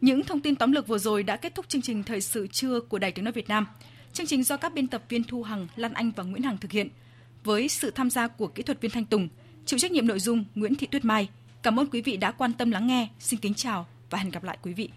Những thông tin tóm lược vừa rồi đã kết thúc chương trình thời sự trưa của Đài Tiếng nói Việt Nam. Chương trình do các biên tập viên Thu Hằng, Lan Anh và Nguyễn Hằng thực hiện với sự tham gia của kỹ thuật viên Thanh Tùng, chịu trách nhiệm nội dung Nguyễn Thị Tuyết Mai. Cảm ơn quý vị đã quan tâm lắng nghe. Xin kính chào và hẹn gặp lại quý vị.